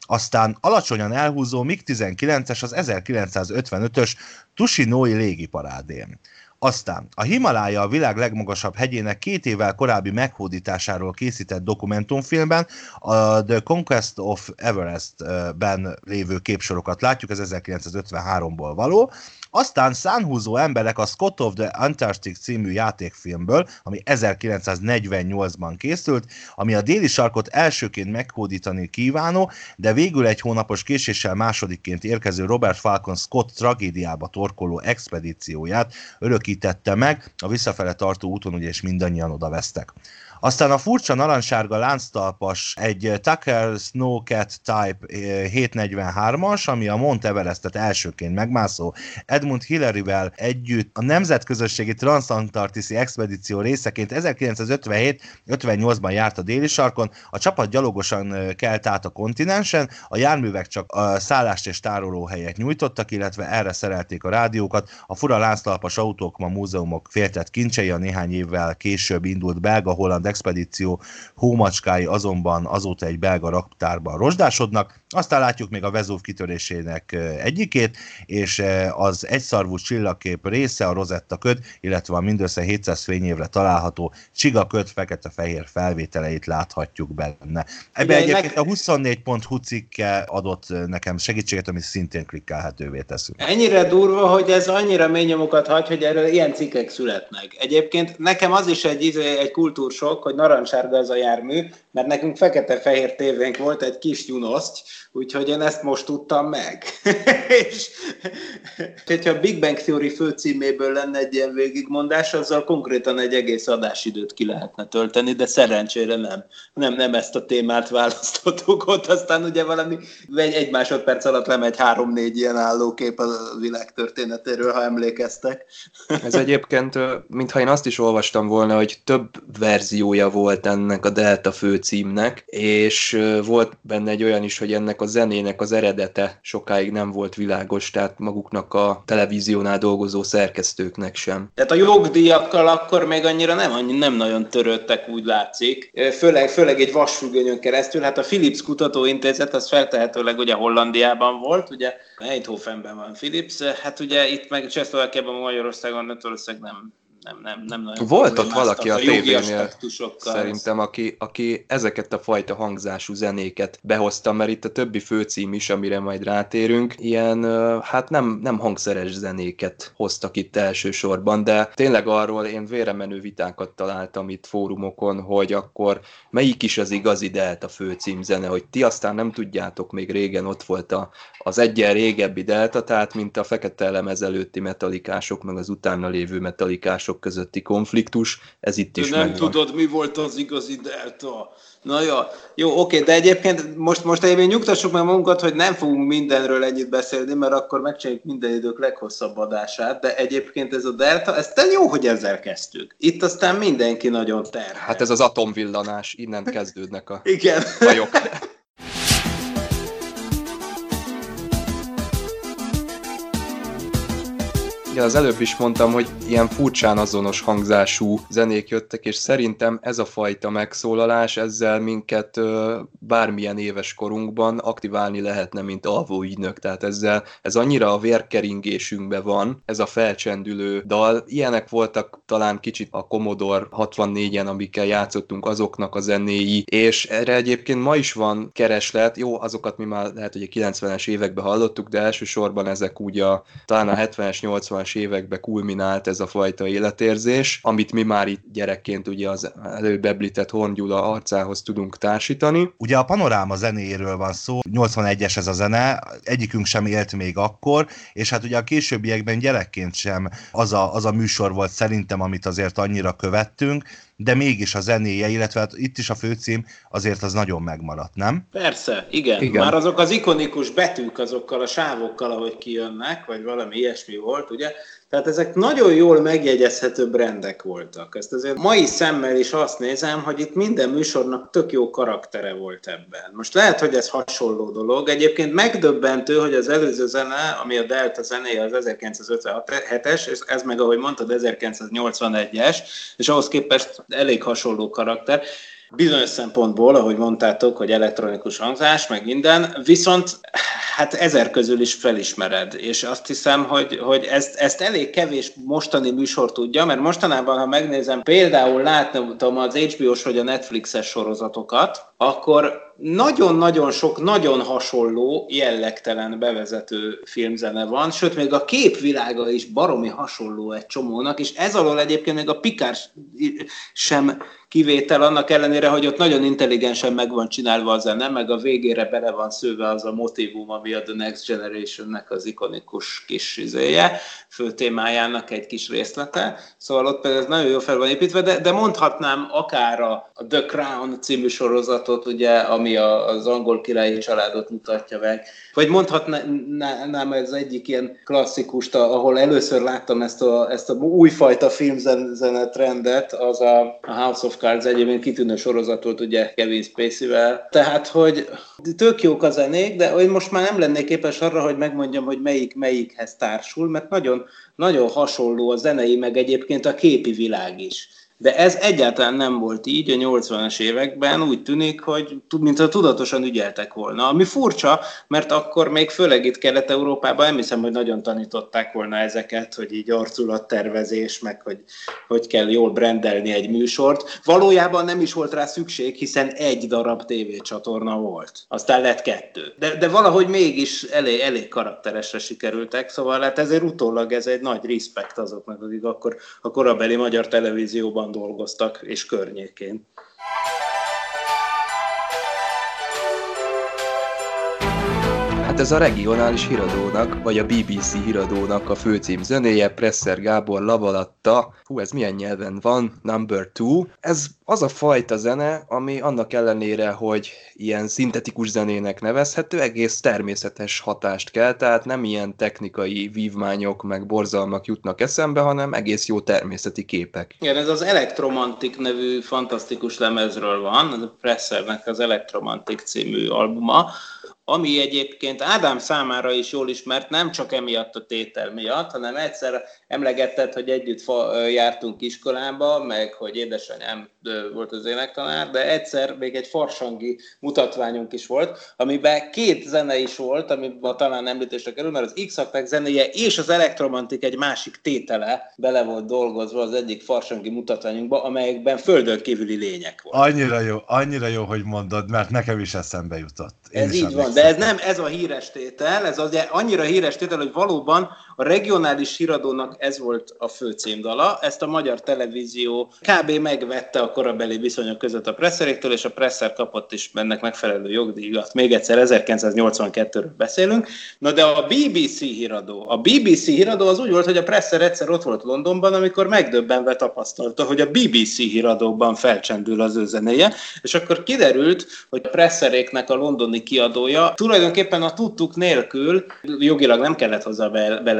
Aztán alacsonyan elhúzó MiG-19-es az 1955-ös Tushinoi légiparádén. Aztán a Himalája a világ legmagasabb hegyének két évvel korábbi meghódításáról készített dokumentumfilmben a The Conquest of Everest-ben lévő képsorokat látjuk, ez 1953-ból való. Aztán szánhúzó emberek a Scott of the Antarctic című játékfilmből, ami 1948-ban készült, ami a déli sarkot elsőként meghódítani kívánó, de végül egy hónapos késéssel másodikként érkező Robert Falcon Scott tragédiába torkoló expedícióját örökítette meg, a visszafele tartó úton ugye is mindannyian oda vesztek. Aztán a furcsa narancssárga lánctalpas egy Tucker Snowcat Type 743-as, eh, ami a Mount Everestet elsőként megmászó Edmund Hillary-vel együtt a nemzetközösségi transzantarktiszi expedíció részeként 1957-58-ban járt a déli sarkon, a csapat gyalogosan eh, kelt át a kontinensen, a járművek csak a szállást és tárolóhelyet nyújtottak, illetve erre szerelték a rádiókat, a fura lánctalpas autók ma múzeumok féltett kincsei, a néhány évvel később indult belga-holland expedíció hómacskái azonban azóta egy belga raktárban rozsdásodnak. Aztán látjuk még a Vezúv kitörésének egyikét, és az egyszarvú csillagkép része a Rosetta köd, illetve a mindössze 700 fényévre található csiga köd fekete-fehér felvételeit láthatjuk benne. Ebben egyébként a 24.hu cikke adott nekem segítséget, amit szintén klikkelhetővé teszünk. Ennyire durva, hogy ez annyira mély nyomokat hagy, hogy erről ilyen cikkek születnek. Egyébként nekem az is egy, izé, egy kultúrsok, hogy narancssárga ez a jármű, mert nekünk fekete-fehér tévénk volt, egy kis Junoszt, úgyhogy én ezt most tudtam meg. és hogyha a Big Bang Theory főcíméből lenne egy ilyen végigmondás, azzal konkrétan egy egész adásidőt ki lehetne tölteni, de szerencsére nem. Nem, nem ezt a témát választottuk ott, aztán ugye valami egy, egy másodperc alatt lemegy három-négy ilyen állókép a világ történetéről, ha emlékeztek. Ez egyébként, mintha én azt is olvastam volna, hogy több verziója volt ennek a Delta fő főcímnek, és volt benne egy olyan is, hogy ennek a zenének az eredete sokáig nem volt világos, tehát maguknak a televíziónál dolgozó szerkesztőknek sem. Tehát a jogdíjakkal akkor még annyira nem, annyi, nem nagyon törődtek, úgy látszik. Főleg, főleg egy vasfüggönyön keresztül. Hát a Philips Kutatóintézet az feltehetőleg ugye Hollandiában volt, ugye Eindhovenben van Philips, hát ugye itt meg Csehszlovákiában, Magyarországon, Magyarország nem, nem, nem, nem nagyon Volt ott valaki a tévénél, szerintem, aki, aki ezeket a fajta hangzású zenéket behozta, mert itt a többi főcím is, amire majd rátérünk, ilyen, hát nem, nem hangszeres zenéket hoztak itt elsősorban, de tényleg arról én véremenő vitákat találtam itt fórumokon, hogy akkor melyik is az igazi Delta főcímzene, hogy ti aztán nem tudjátok, még régen ott volt a, az egyen régebbi Delta, tehát mint a fekete elemez előtti metalikások, meg az utána lévő metalikások pártok közötti konfliktus, ez itt is Nem megvan. tudod, mi volt az igazi delta. Na jó, jó, oké, de egyébként most, most egyébként nyugtassuk meg magunkat, hogy nem fogunk mindenről ennyit beszélni, mert akkor megcsináljuk minden idők leghosszabb adását, de egyébként ez a delta, ez te jó, hogy ezzel kezdtük. Itt aztán mindenki nagyon terhel. Hát ez az atomvillanás, innen kezdődnek a Igen. bajok. Ja, az előbb is mondtam, hogy ilyen furcsán azonos hangzású zenék jöttek, és szerintem ez a fajta megszólalás ezzel minket ö, bármilyen éves korunkban aktiválni lehetne, mint alvó ügynök. Tehát ezzel ez annyira a vérkeringésünkben van, ez a felcsendülő dal. Ilyenek voltak talán kicsit a Commodore 64-en, amikkel játszottunk azoknak a zenéi, és erre egyébként ma is van kereslet. Jó, azokat mi már lehet, hogy a 90-es években hallottuk, de elsősorban ezek úgy a talán a 70-es, 80 80-as években kulminált ez a fajta életérzés, amit mi már itt gyerekként ugye az előbb említett Horn Gyula arcához tudunk társítani. Ugye a panoráma zenéről van szó, 81-es ez a zene, egyikünk sem élt még akkor, és hát ugye a későbbiekben gyerekként sem az a, az a műsor volt szerintem, amit azért annyira követtünk, de mégis a zenéje, illetve hát itt is a főcím azért az nagyon megmaradt, nem? Persze, igen. igen. Már azok az ikonikus betűk azokkal a sávokkal, ahogy kijönnek, vagy valami ilyesmi volt, ugye? Tehát ezek nagyon jól megjegyezhető brendek voltak. Ezt azért mai szemmel is azt nézem, hogy itt minden műsornak tök jó karaktere volt ebben. Most lehet, hogy ez hasonló dolog. Egyébként megdöbbentő, hogy az előző zene, ami a Delta zenéje az 1957-es, és ez meg, ahogy mondtad, 1981-es, és ahhoz képest elég hasonló karakter bizonyos szempontból, ahogy mondtátok, hogy elektronikus hangzás, meg minden, viszont hát ezer közül is felismered, és azt hiszem, hogy, hogy ezt, ezt elég kevés mostani műsor tudja, mert mostanában, ha megnézem, például láttam az HBO-s vagy a Netflixes sorozatokat, akkor nagyon-nagyon sok, nagyon hasonló, jellegtelen bevezető filmzene van, sőt, még a képvilága is baromi hasonló egy csomónak, és ez alól egyébként még a Pikár sem kivétel, annak ellenére, hogy ott nagyon intelligensen meg van csinálva a zene, meg a végére bele van szőve az a motivum, ami a The Next Generation-nek az ikonikus kis izéje, fő témájának egy kis részlete. Szóval ott például ez nagyon jó fel van építve, de, de mondhatnám akár a, The Crown című sorozatot, ugye, ami a, az angol királyi családot mutatja meg, vagy mondhatnám ez egyik ilyen klasszikust, ahol először láttam ezt a, ezt a újfajta filmzene trendet, az a House of Cards egyébként kitűnő sorozat volt, ugye Kevin Spacey-vel. Tehát, hogy tök jók a zenék, de hogy most már nem lennék képes arra, hogy megmondjam, hogy melyik melyikhez társul, mert nagyon, nagyon hasonló a zenei, meg egyébként a képi világ is. De ez egyáltalán nem volt így a 80-as években, úgy tűnik, hogy mintha tudatosan ügyeltek volna. Ami furcsa, mert akkor még főleg itt Kelet-Európában nem hiszem, hogy nagyon tanították volna ezeket, hogy így arculattervezés, meg hogy hogy kell jól brendelni egy műsort. Valójában nem is volt rá szükség, hiszen egy darab tévécsatorna volt. Aztán lett kettő. De, de valahogy mégis elég, elég karakteresre sikerültek, szóval hát ezért utólag ez egy nagy respekt azoknak, akik akkor a korabeli magyar televízióban dolgoztak, és környékén. Hát ez a regionális híradónak, vagy a BBC híradónak a főcím zenéje, Presser Gábor Lavalatta, hú, ez milyen nyelven van, number two. Ez az a fajta zene, ami annak ellenére, hogy ilyen szintetikus zenének nevezhető, egész természetes hatást kell, tehát nem ilyen technikai vívmányok meg borzalmak jutnak eszembe, hanem egész jó természeti képek. Igen, ez az Electromantic nevű fantasztikus lemezről van, a Pressernek az Electromantic című albuma, ami egyébként Ádám számára is jól ismert, nem csak emiatt a tétel miatt, hanem egyszer emlegetted, hogy együtt jártunk iskolába, meg hogy édesanyám volt az énektanár, de egyszer még egy farsangi mutatványunk is volt, amiben két zene is volt, amiben talán említésre kerül, mert az x zenéje és az elektromantik egy másik tétele bele volt dolgozva az egyik farsangi mutatványunkba, amelyekben földön kívüli lények volt. Annyira jó, annyira jó, hogy mondod, mert nekem is eszembe jutott. Én ez így van, de ez nem ez a híres tétel, ez az annyira híres tétel, hogy valóban a regionális híradónak ez volt a fő címdala. Ezt a magyar televízió kb. megvette a korabeli viszonyok között a presszeréktől, és a presser kapott is ennek megfelelő jogdíjat. Még egyszer 1982-ről beszélünk. Na de a BBC híradó, a BBC híradó az úgy volt, hogy a presser egyszer ott volt Londonban, amikor megdöbbenve tapasztalta, hogy a BBC híradóban felcsendül az ő zenéje, és akkor kiderült, hogy a presseréknek a londoni kiadója tulajdonképpen a tudtuk nélkül, jogilag nem kellett hozzá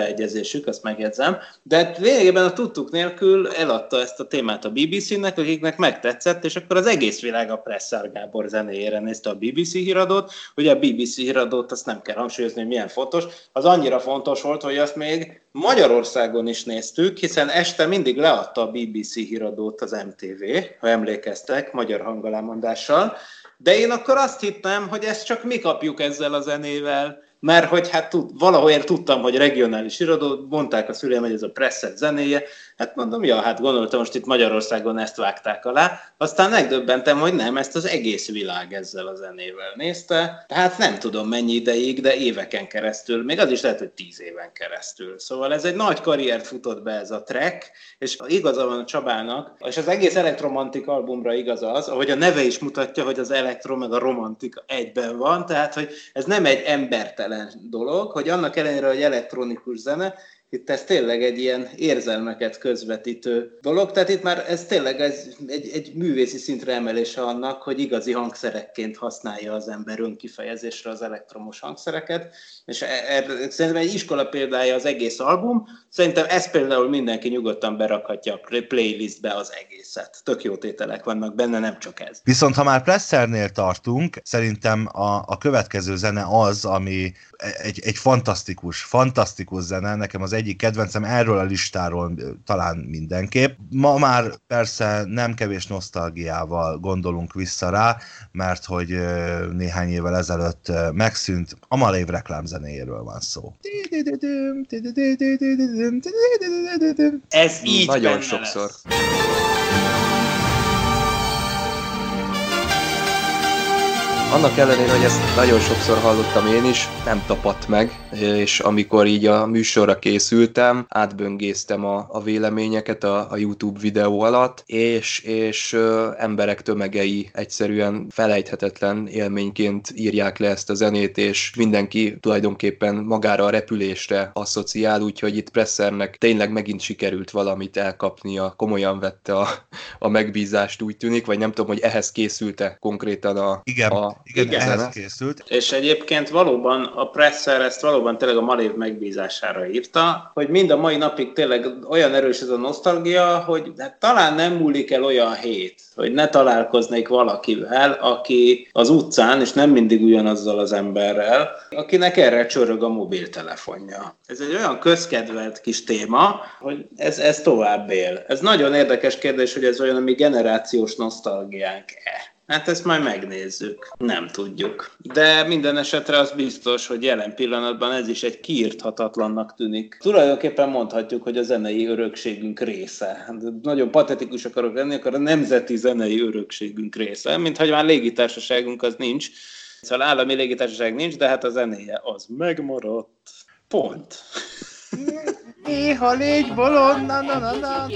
beleegyezésük, azt megjegyzem, de lényegében a tudtuk nélkül eladta ezt a témát a BBC-nek, akiknek megtetszett, és akkor az egész világ a Presser Gábor zenéjére nézte a BBC híradót. Ugye a BBC híradót azt nem kell hangsúlyozni, hogy milyen fontos. Az annyira fontos volt, hogy azt még Magyarországon is néztük, hiszen este mindig leadta a BBC híradót az MTV, ha emlékeztek, magyar hangalámondással, de én akkor azt hittem, hogy ezt csak mi kapjuk ezzel a zenével, mert hogy hát tud, valahogy tudtam, hogy regionális irodó, mondták a szüleim, hogy ez a presszet zenéje, Hát mondom, ja, hát gondoltam, most itt Magyarországon ezt vágták alá. Aztán megdöbbentem, hogy nem, ezt az egész világ ezzel a zenével nézte. Tehát nem tudom mennyi ideig, de éveken keresztül, még az is lehet, hogy tíz éven keresztül. Szóval ez egy nagy karriert futott be ez a track, és igaza van a Csabának, és az egész elektromantik albumra igaz az, ahogy a neve is mutatja, hogy az elektro meg a romantika egyben van, tehát hogy ez nem egy embertelen dolog, hogy annak ellenére, hogy elektronikus zene, itt ez tényleg egy ilyen érzelmeket közvetítő dolog, tehát itt már ez tényleg ez egy, egy művészi szintre emelése annak, hogy igazi hangszerekként használja az ember önkifejezésre az elektromos hangszereket, és er, er, szerintem egy iskola példája az egész album, szerintem ezt például mindenki nyugodtan berakhatja a playlistbe az egészet. Tök jó tételek vannak benne, nem csak ez. Viszont ha már Pressernél tartunk, szerintem a, a következő zene az, ami egy, egy fantasztikus, fantasztikus zene, nekem az egyik kedvencem erről a listáról talán mindenképp. Ma már persze nem kevés nosztalgiával gondolunk vissza rá, mert hogy néhány évvel ezelőtt megszűnt, a Malév reklámzenéjéről van szó. Ez így Nagyon sokszor. Lesz. Annak ellenére, hogy ezt nagyon sokszor hallottam én is, nem tapadt meg, és amikor így a műsorra készültem, átböngésztem a, a véleményeket a, a YouTube videó alatt, és, és ö, emberek tömegei egyszerűen felejthetetlen élményként írják le ezt a zenét, és mindenki tulajdonképpen magára a repülésre asszociál, úgyhogy itt Pressernek tényleg megint sikerült valamit elkapnia, komolyan vette a, a megbízást, úgy tűnik, vagy nem tudom, hogy ehhez készülte konkrétan a, Igen. a igen, igen, ehhez készült. És egyébként valóban a Presser ezt valóban tényleg a Malév megbízására írta, hogy mind a mai napig tényleg olyan erős ez a nosztalgia, hogy hát talán nem múlik el olyan hét, hogy ne találkoznék valakivel, aki az utcán, és nem mindig ugyanazzal az emberrel, akinek erre csörög a mobiltelefonja. Ez egy olyan közkedvelt kis téma, hogy ez, ez tovább él. Ez nagyon érdekes kérdés, hogy ez olyan, ami generációs nosztalgiánk-e. Hát ezt majd megnézzük. Nem tudjuk. De minden esetre az biztos, hogy jelen pillanatban ez is egy kiírthatatlannak tűnik. Tulajdonképpen mondhatjuk, hogy a zenei örökségünk része. Hát nagyon patetikus akarok lenni, akkor a nemzeti zenei örökségünk része. Mint hogy már légitársaságunk az nincs. Szóval állami légitársaság nincs, de hát a zenéje az megmaradt. Pont. Néha légy bolond, na na na na.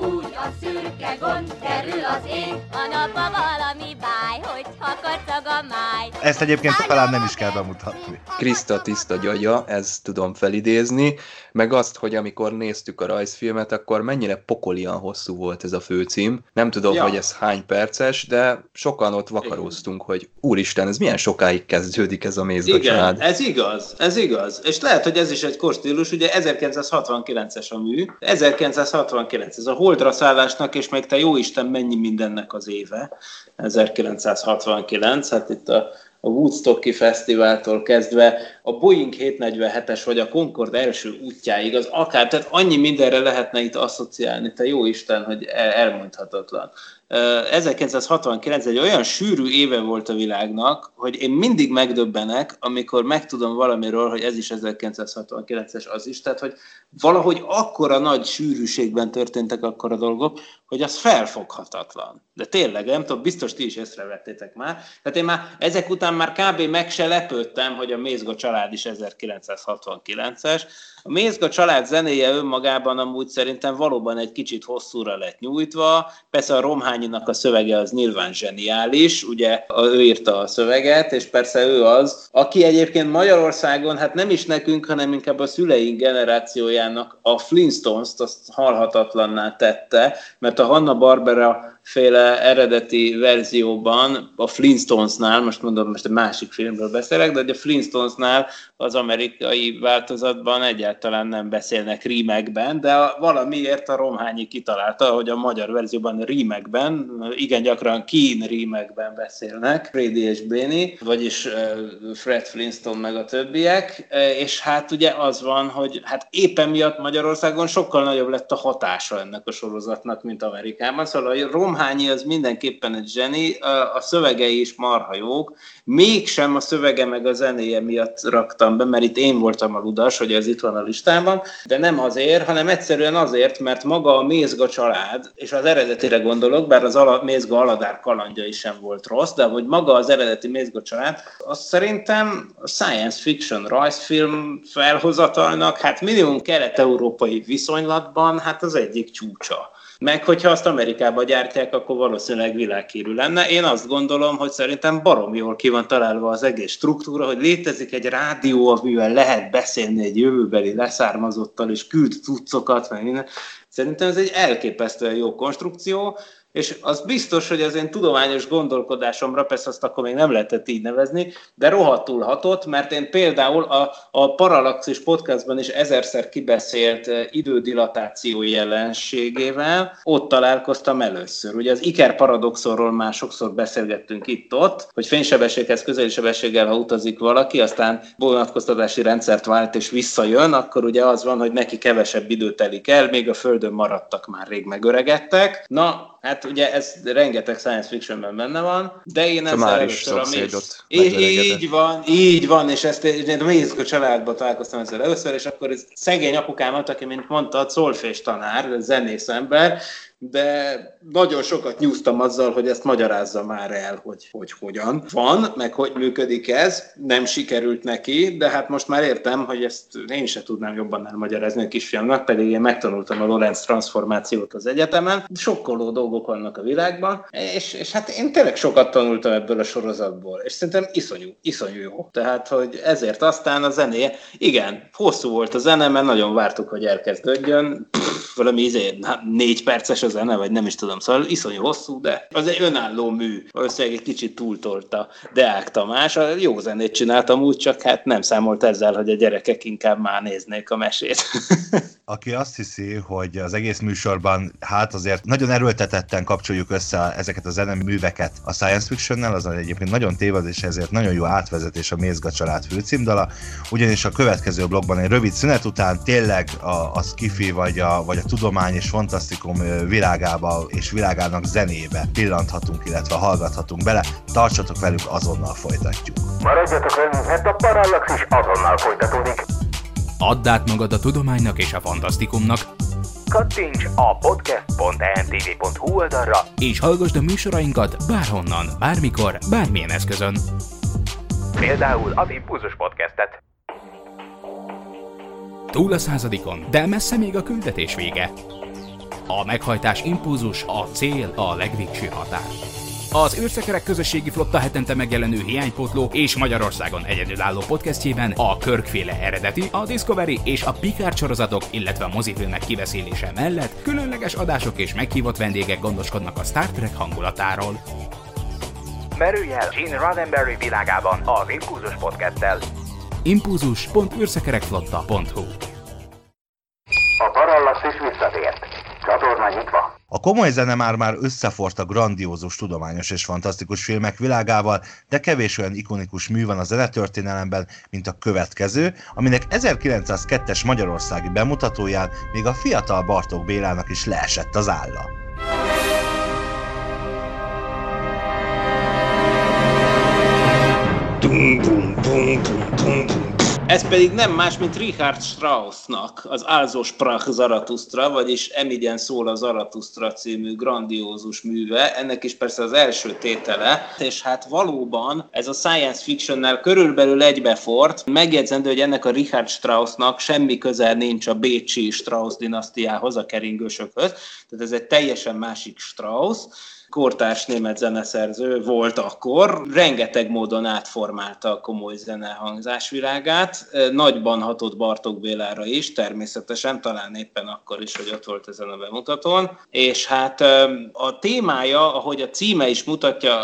úgy a szürke gond kerül az ég. A napba valami báj, hogyha kacag a máj. Ezt egyébként talán nem is kell bemutatni. Krista tiszta gyagya, ezt tudom felidézni, meg azt, hogy amikor néztük a rajzfilmet, akkor mennyire pokolian hosszú volt ez a főcím. Nem tudom, Ja. hogy ez hány perces, de sokan ott vakaróztunk, hogy úristen, ez milyen sokáig kezdődik ez a mézga Igen, család. ez igaz, ez igaz. És lehet, hogy ez is egy korstílus, ugye 1969-es a mű, 1969, ez a holdra szállásnak, és meg te jó Isten mennyi mindennek az éve, 1969, hát itt a, a Woodstocki Fesztiváltól kezdve a Boeing 747-es vagy a Concorde első útjáig, az akár, tehát annyi mindenre lehetne itt asszociálni, te jó Isten, hogy el- elmondhatatlan. Ö, 1969 egy olyan sűrű éve volt a világnak, hogy én mindig megdöbbenek, amikor megtudom valamiről, hogy ez is 1969-es az is, tehát hogy valahogy akkora nagy sűrűségben történtek akkor a dolgok, hogy az felfoghatatlan. De tényleg, nem tudom, biztos ti is észrevettétek már. Tehát én már ezek után már kb. meg se lepődtem, hogy a Mézga család is 1969-es. A Mézga család zenéje önmagában amúgy szerintem valóban egy kicsit hosszúra lett nyújtva. Persze a Romhányinak a szövege az nyilván zseniális, ugye ő írta a szöveget, és persze ő az, aki egyébként Magyarországon, hát nem is nekünk, hanem inkább a szüleink generációjának a Flintstones-t azt halhatatlanná tette, mert a Hanna-Barbera féle eredeti verzióban a Flintstonesnál, most mondom, most egy másik filmről beszélek, de a Flintstonesnál az amerikai változatban egyáltalán nem beszélnek rímekben, de a, valamiért a Romhányi kitalálta, hogy a magyar verzióban rímekben, igen gyakran kín rímekben beszélnek, Freddy és Béni, vagyis Fred Flintstone meg a többiek, és hát ugye az van, hogy hát éppen miatt Magyarországon sokkal nagyobb lett a hatása ennek a sorozatnak, mint Amerikában, szóval a Romhányi az mindenképpen egy zseni, a szövegei is marha jók, mégsem a szövege meg a zenéje miatt raktam be, mert itt én voltam a ludas, hogy ez itt van a listában, de nem azért, hanem egyszerűen azért, mert maga a Mézga család, és az eredetire gondolok, bár az ala, Mézga Aladár kalandja is sem volt rossz, de hogy maga az eredeti Mézga család, az szerintem a science fiction rajzfilm felhozatalnak, hát minimum kelet-európai viszonylatban, hát az egyik csúcsa. Meg hogyha azt Amerikába gyártják, akkor valószínűleg világhírű lenne. Én azt gondolom, hogy szerintem barom jól ki van találva az egész struktúra, hogy létezik egy rádió, amivel lehet beszélni egy jövőbeli leszármazottal, és küld cuccokat, meg minden. Szerintem ez egy elképesztően jó konstrukció, és az biztos, hogy az én tudományos gondolkodásomra, persze azt akkor még nem lehetett így nevezni, de rohadtul hatott, mert én például a, a Parallaxis podcastban is ezerszer kibeszélt eh, idődilatáció jelenségével ott találkoztam először. Ugye az Iker paradoxonról már sokszor beszélgettünk itt-ott, hogy fénysebességhez közeli sebességgel, ha utazik valaki, aztán vonatkoztatási rendszert vált és visszajön, akkor ugye az van, hogy neki kevesebb idő telik el, még a Földön maradtak már rég megöregedtek. Na, hát ugye ez rengeteg science fictionben benne van, de én Te ezzel először a szomszédot méz... Í- megöregedett. Így van, így van, és ezt én a Mézga családban találkoztam ezzel először, és akkor ez szegény apukámat, aki, mint mondtad, szolfés tanár, zenész ember, de nagyon sokat nyúztam azzal, hogy ezt magyarázza már el, hogy, hogy hogyan van, meg hogy működik ez. Nem sikerült neki, de hát most már értem, hogy ezt én se tudnám jobban elmagyarázni a kisfiamnak, pedig én megtanultam a Lorentz transformációt az egyetemen. Sokkoló dolgok vannak a világban, és, és hát én tényleg sokat tanultam ebből a sorozatból, és szerintem iszonyú, iszonyú jó. Tehát, hogy ezért aztán a zenéje, igen, hosszú volt a zene, mert nagyon vártuk, hogy elkezdődjön. Valami izé, na, négy perces a zene, vagy nem is tudom, szóval iszonyú hosszú, de az egy önálló mű. Valószínűleg egy kicsit túltolta Deák Tamás. A jó zenét csináltam úgy, csak hát nem számolt ezzel, hogy a gyerekek inkább már néznék a mesét. Aki azt hiszi, hogy az egész műsorban hát azért nagyon erőltetetten kapcsoljuk össze ezeket a zeneműveket a science fictionnel, az egyébként nagyon téved, és ezért nagyon jó átvezetés a Mézga család főcímdala, ugyanis a következő blogban egy rövid szünet után tényleg a, a skifi vagy a, vagy a tudomány és fantasztikum világába és világának zenébe pillanthatunk, illetve hallgathatunk bele. Tartsatok velünk, azonnal folytatjuk. Maradjatok velünk, mert a Parallaxis azonnal folytatódik. Add át magad a tudománynak és a fantasztikumnak, Kattints a podcast.ntv.hu oldalra, és hallgasd a műsorainkat bárhonnan, bármikor, bármilyen eszközön. például az Impulzus Podcastet. Túl a századikon, de messze még a küldetés vége. A meghajtás impulzus, a cél, a legvégső határ. Az űrszekerek közösségi flotta hetente megjelenő hiánypótló és Magyarországon egyedülálló podcastjében a Körkféle eredeti, a Discovery és a Picard sorozatok, illetve a mozifilmek kiveszélése mellett különleges adások és meghívott vendégek gondoskodnak a Star Trek hangulatáról. Merülj el Gene Roddenberry világában az Impulzus Podcasttel. impulzus.űrszekerekflotta.hu A Parallaxis visszatért. Csatorna nyitva. A komoly zene már-már összefort a grandiózus, tudományos és fantasztikus filmek világával, de kevés olyan ikonikus mű van a zenetörténelemben, mint a következő, aminek 1902-es magyarországi bemutatóján még a fiatal Bartók Bélának is leesett az álla. Ez pedig nem más, mint Richard Straussnak az Also Sprach vagyis Emigyen szól a Zarathustra című grandiózus műve. Ennek is persze az első tétele, és hát valóban ez a science fictionnel körülbelül egybefort. Megjegyzendő, hogy ennek a Richard Straussnak semmi közel nincs a Bécsi Strauss dinasztiához, a keringősökhöz, tehát ez egy teljesen másik Strauss kortárs német zeneszerző volt akkor, rengeteg módon átformálta a komoly zene hangzásvilágát, nagyban hatott Bartók Bélára is, természetesen, talán éppen akkor is, hogy ott volt ezen a bemutatón, és hát a témája, ahogy a címe is mutatja,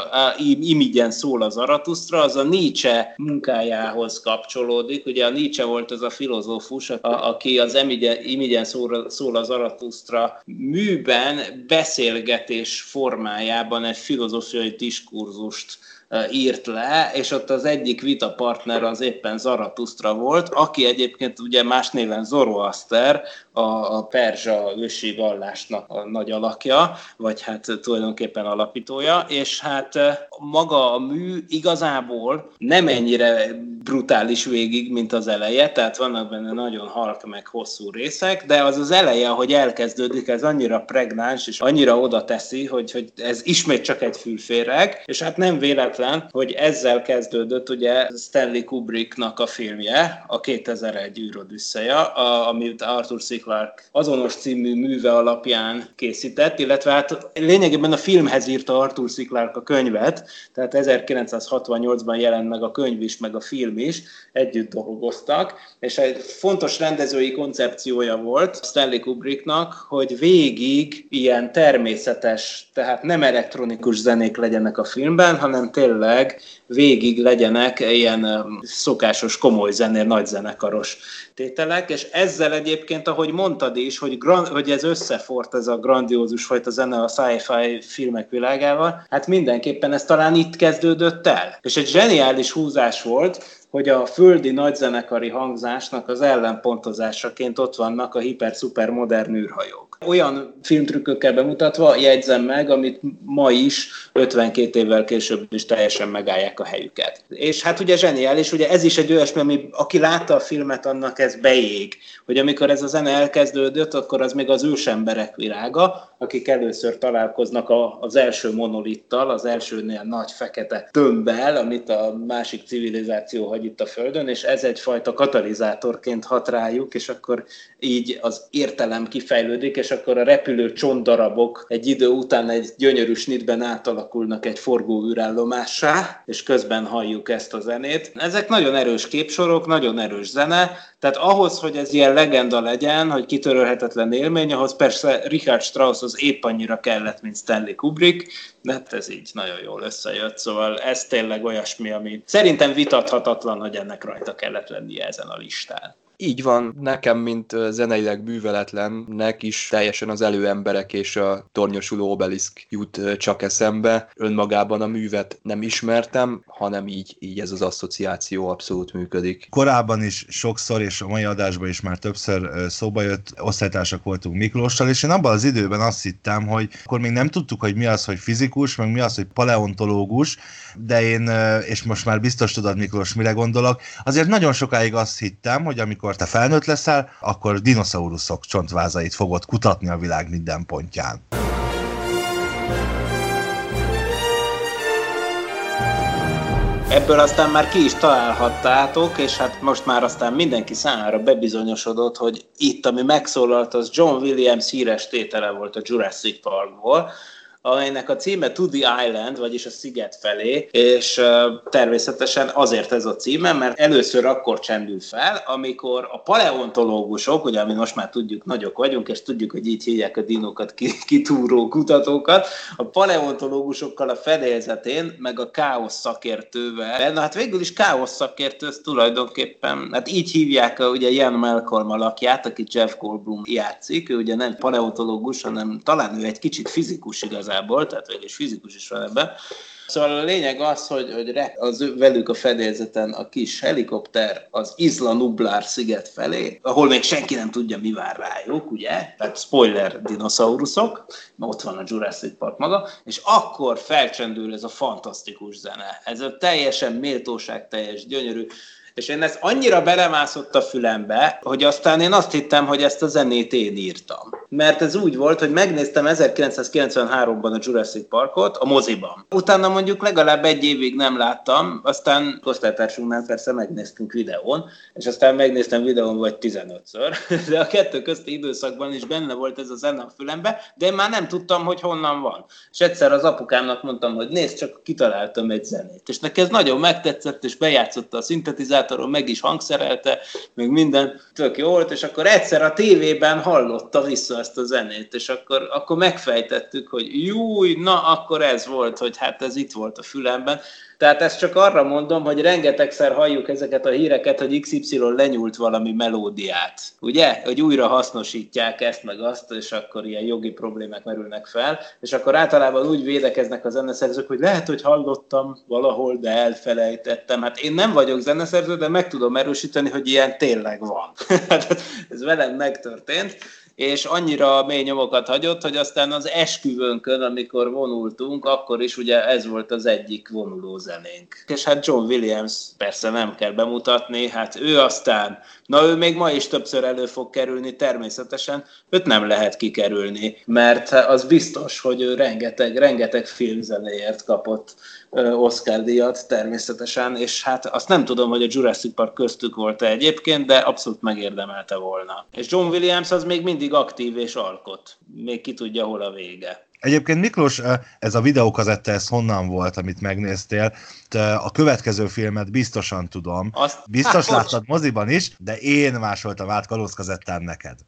imigyen szól az Aratusztra, az a Nietzsche munkájához kapcsolódik, ugye a Nietzsche volt az a filozófus, aki az imigyen szól az Aratusztra műben beszélgetés formál formájában egy filozófiai diskurzust írt le, és ott az egyik vitapartner az éppen Zaratustra volt, aki egyébként ugye más néven Zoroaster, a, a perzsa ősi vallásnak a nagy alakja, vagy hát tulajdonképpen alapítója, és hát maga a mű igazából nem ennyire brutális végig, mint az eleje, tehát vannak benne nagyon halk meg hosszú részek, de az az eleje, ahogy elkezdődik, ez annyira pregnáns, és annyira oda teszi, hogy, hogy ez ismét csak egy fülféreg, és hát nem véletlen, hogy ezzel kezdődött ugye Stanley Kubricknak a filmje, a 2001 űrodüsszeja, amit Arthur C. Clarke azonos című műve alapján készített, illetve hát lényegében a filmhez írta Arthur C. Clarke a könyvet, tehát 1968-ban jelent meg a könyv is, meg a film is, együtt dolgoztak, és egy fontos rendezői koncepciója volt Stanley Kubricknak, hogy végig ilyen természetes, tehát nem elektronikus zenék legyenek a filmben, hanem tényleg végig legyenek ilyen szokásos komoly zenér, nagy zenekaros tételek, és ezzel egyébként, ahogy mondtad is, hogy, grand, hogy ez összefort ez a grandiózus fajta zene a sci-fi filmek világával, hát mindenképpen ez talán itt kezdődött el. És egy zseniális húzás volt, hogy a földi nagyzenekari hangzásnak az ellenpontozásaként ott vannak a hiper-szuper modern űrhajók. Olyan filmtrükkökkel bemutatva jegyzem meg, amit ma is, 52 évvel később is teljesen megállják a helyüket. És hát ugye zseniális, ugye ez is egy olyasmi, ami aki látta a filmet, annak ez beég, hogy amikor ez a zene elkezdődött, akkor az még az ősemberek világa, akik először találkoznak a, az első monolittal, az elsőnél nagy fekete tömbbel, amit a másik civilizáció hagy itt a Földön, és ez egyfajta katalizátorként hat rájuk, és akkor így az értelem kifejlődik, és akkor a repülő csontdarabok egy idő után egy gyönyörű snitben átalakulnak egy forgó űrállomássá, és közben halljuk ezt a zenét. Ezek nagyon erős képsorok, nagyon erős zene, tehát ahhoz, hogy ez ilyen legenda legyen, hogy kitörölhetetlen élmény, ahhoz persze Richard Strauss az épp annyira kellett, mint Stanley Kubrick, de hát ez így nagyon jól összejött, szóval ez tényleg olyasmi, ami szerintem vitathatatlan, hogy ennek rajta kellett lennie ezen a listán. Így van, nekem, mint zeneileg műveletlennek is teljesen az előemberek és a tornyosuló obeliszk jut csak eszembe. Önmagában a művet nem ismertem, hanem így, így ez az asszociáció abszolút működik. Korábban is sokszor, és a mai adásban is már többször szóba jött, osztálytársak voltunk Miklóssal, és én abban az időben azt hittem, hogy akkor még nem tudtuk, hogy mi az, hogy fizikus, meg mi az, hogy paleontológus, de én, és most már biztos tudod, Miklós, mire gondolok, azért nagyon sokáig azt hittem, hogy amikor te felnőtt leszel, akkor dinoszauruszok csontvázait fogod kutatni a világ minden pontján. Ebből aztán már ki is találhattátok, és hát most már aztán mindenki számára bebizonyosodott, hogy itt, ami megszólalt, az John Williams híres tétele volt a Jurassic Parkból, amelynek a címe To the Island, vagyis a sziget felé, és természetesen azért ez a címe, mert először akkor csendül fel, amikor a paleontológusok, ugye ami most már tudjuk, nagyok vagyunk, és tudjuk, hogy így hívják a dinókat kitúró kutatókat, a paleontológusokkal a fedélzetén, meg a káosz szakértővel, na hát végül is káosz szakértő, ez tulajdonképpen, hát így hívják ugye Ian Malcolm alakját, aki Jeff Goldblum játszik, ő ugye nem paleontológus, hanem talán ő egy kicsit fizikus igazán igazából, tehát végül is fizikus is van ebben. Szóval a lényeg az, hogy, hogy az velük a fedélzeten a kis helikopter az Isla Nublar sziget felé, ahol még senki nem tudja, mi vár rájuk, ugye? Tehát spoiler dinoszauruszok, ott van a Jurassic Park maga, és akkor felcsendül ez a fantasztikus zene. Ez a teljesen méltóság teljes, gyönyörű és én ez annyira belemászott a fülembe, hogy aztán én azt hittem, hogy ezt a zenét én írtam. Mert ez úgy volt, hogy megnéztem 1993-ban a Jurassic Parkot a moziban. Utána mondjuk legalább egy évig nem láttam, aztán osztálytársunknál persze megnéztünk videón, és aztán megnéztem videón vagy 15-ször, de a kettő közti időszakban is benne volt ez a zene a fülembe, de én már nem tudtam, hogy honnan van. És egyszer az apukámnak mondtam, hogy nézd, csak kitaláltam egy zenét. És neki ez nagyon megtetszett, és bejátszotta a szintetizátor, szintizátoron meg is hangszerelte, még minden tök jó volt, és akkor egyszer a tévében hallotta vissza ezt a zenét, és akkor, akkor megfejtettük, hogy júj, na akkor ez volt, hogy hát ez itt volt a fülemben, tehát ezt csak arra mondom, hogy rengetegszer halljuk ezeket a híreket, hogy XY lenyúlt valami melódiát, ugye? Hogy újra hasznosítják ezt meg azt, és akkor ilyen jogi problémák merülnek fel, és akkor általában úgy védekeznek a zeneszerzők, hogy lehet, hogy hallottam valahol, de elfelejtettem. Hát én nem vagyok zeneszerző, de meg tudom erősíteni, hogy ilyen tényleg van. Hát ez velem megtörtént és annyira mély nyomokat hagyott, hogy aztán az esküvőnkön, amikor vonultunk, akkor is ugye ez volt az egyik vonuló zenénk. És hát John Williams persze nem kell bemutatni, hát ő aztán, na ő még ma is többször elő fog kerülni természetesen, őt nem lehet kikerülni, mert az biztos, hogy ő rengeteg, rengeteg filmzenéért kapott Oscar díjat természetesen, és hát azt nem tudom, hogy a Jurassic Park köztük volt-e egyébként, de abszolút megérdemelte volna. És John Williams az még mindig aktív és alkot. Még ki tudja, hol a vége. Egyébként Miklós, ez a videókazetta, ez honnan volt, amit megnéztél? A következő filmet biztosan tudom. Azt, Biztos hát, láttad moziban is, de én másoltam át kalózkazettán neked.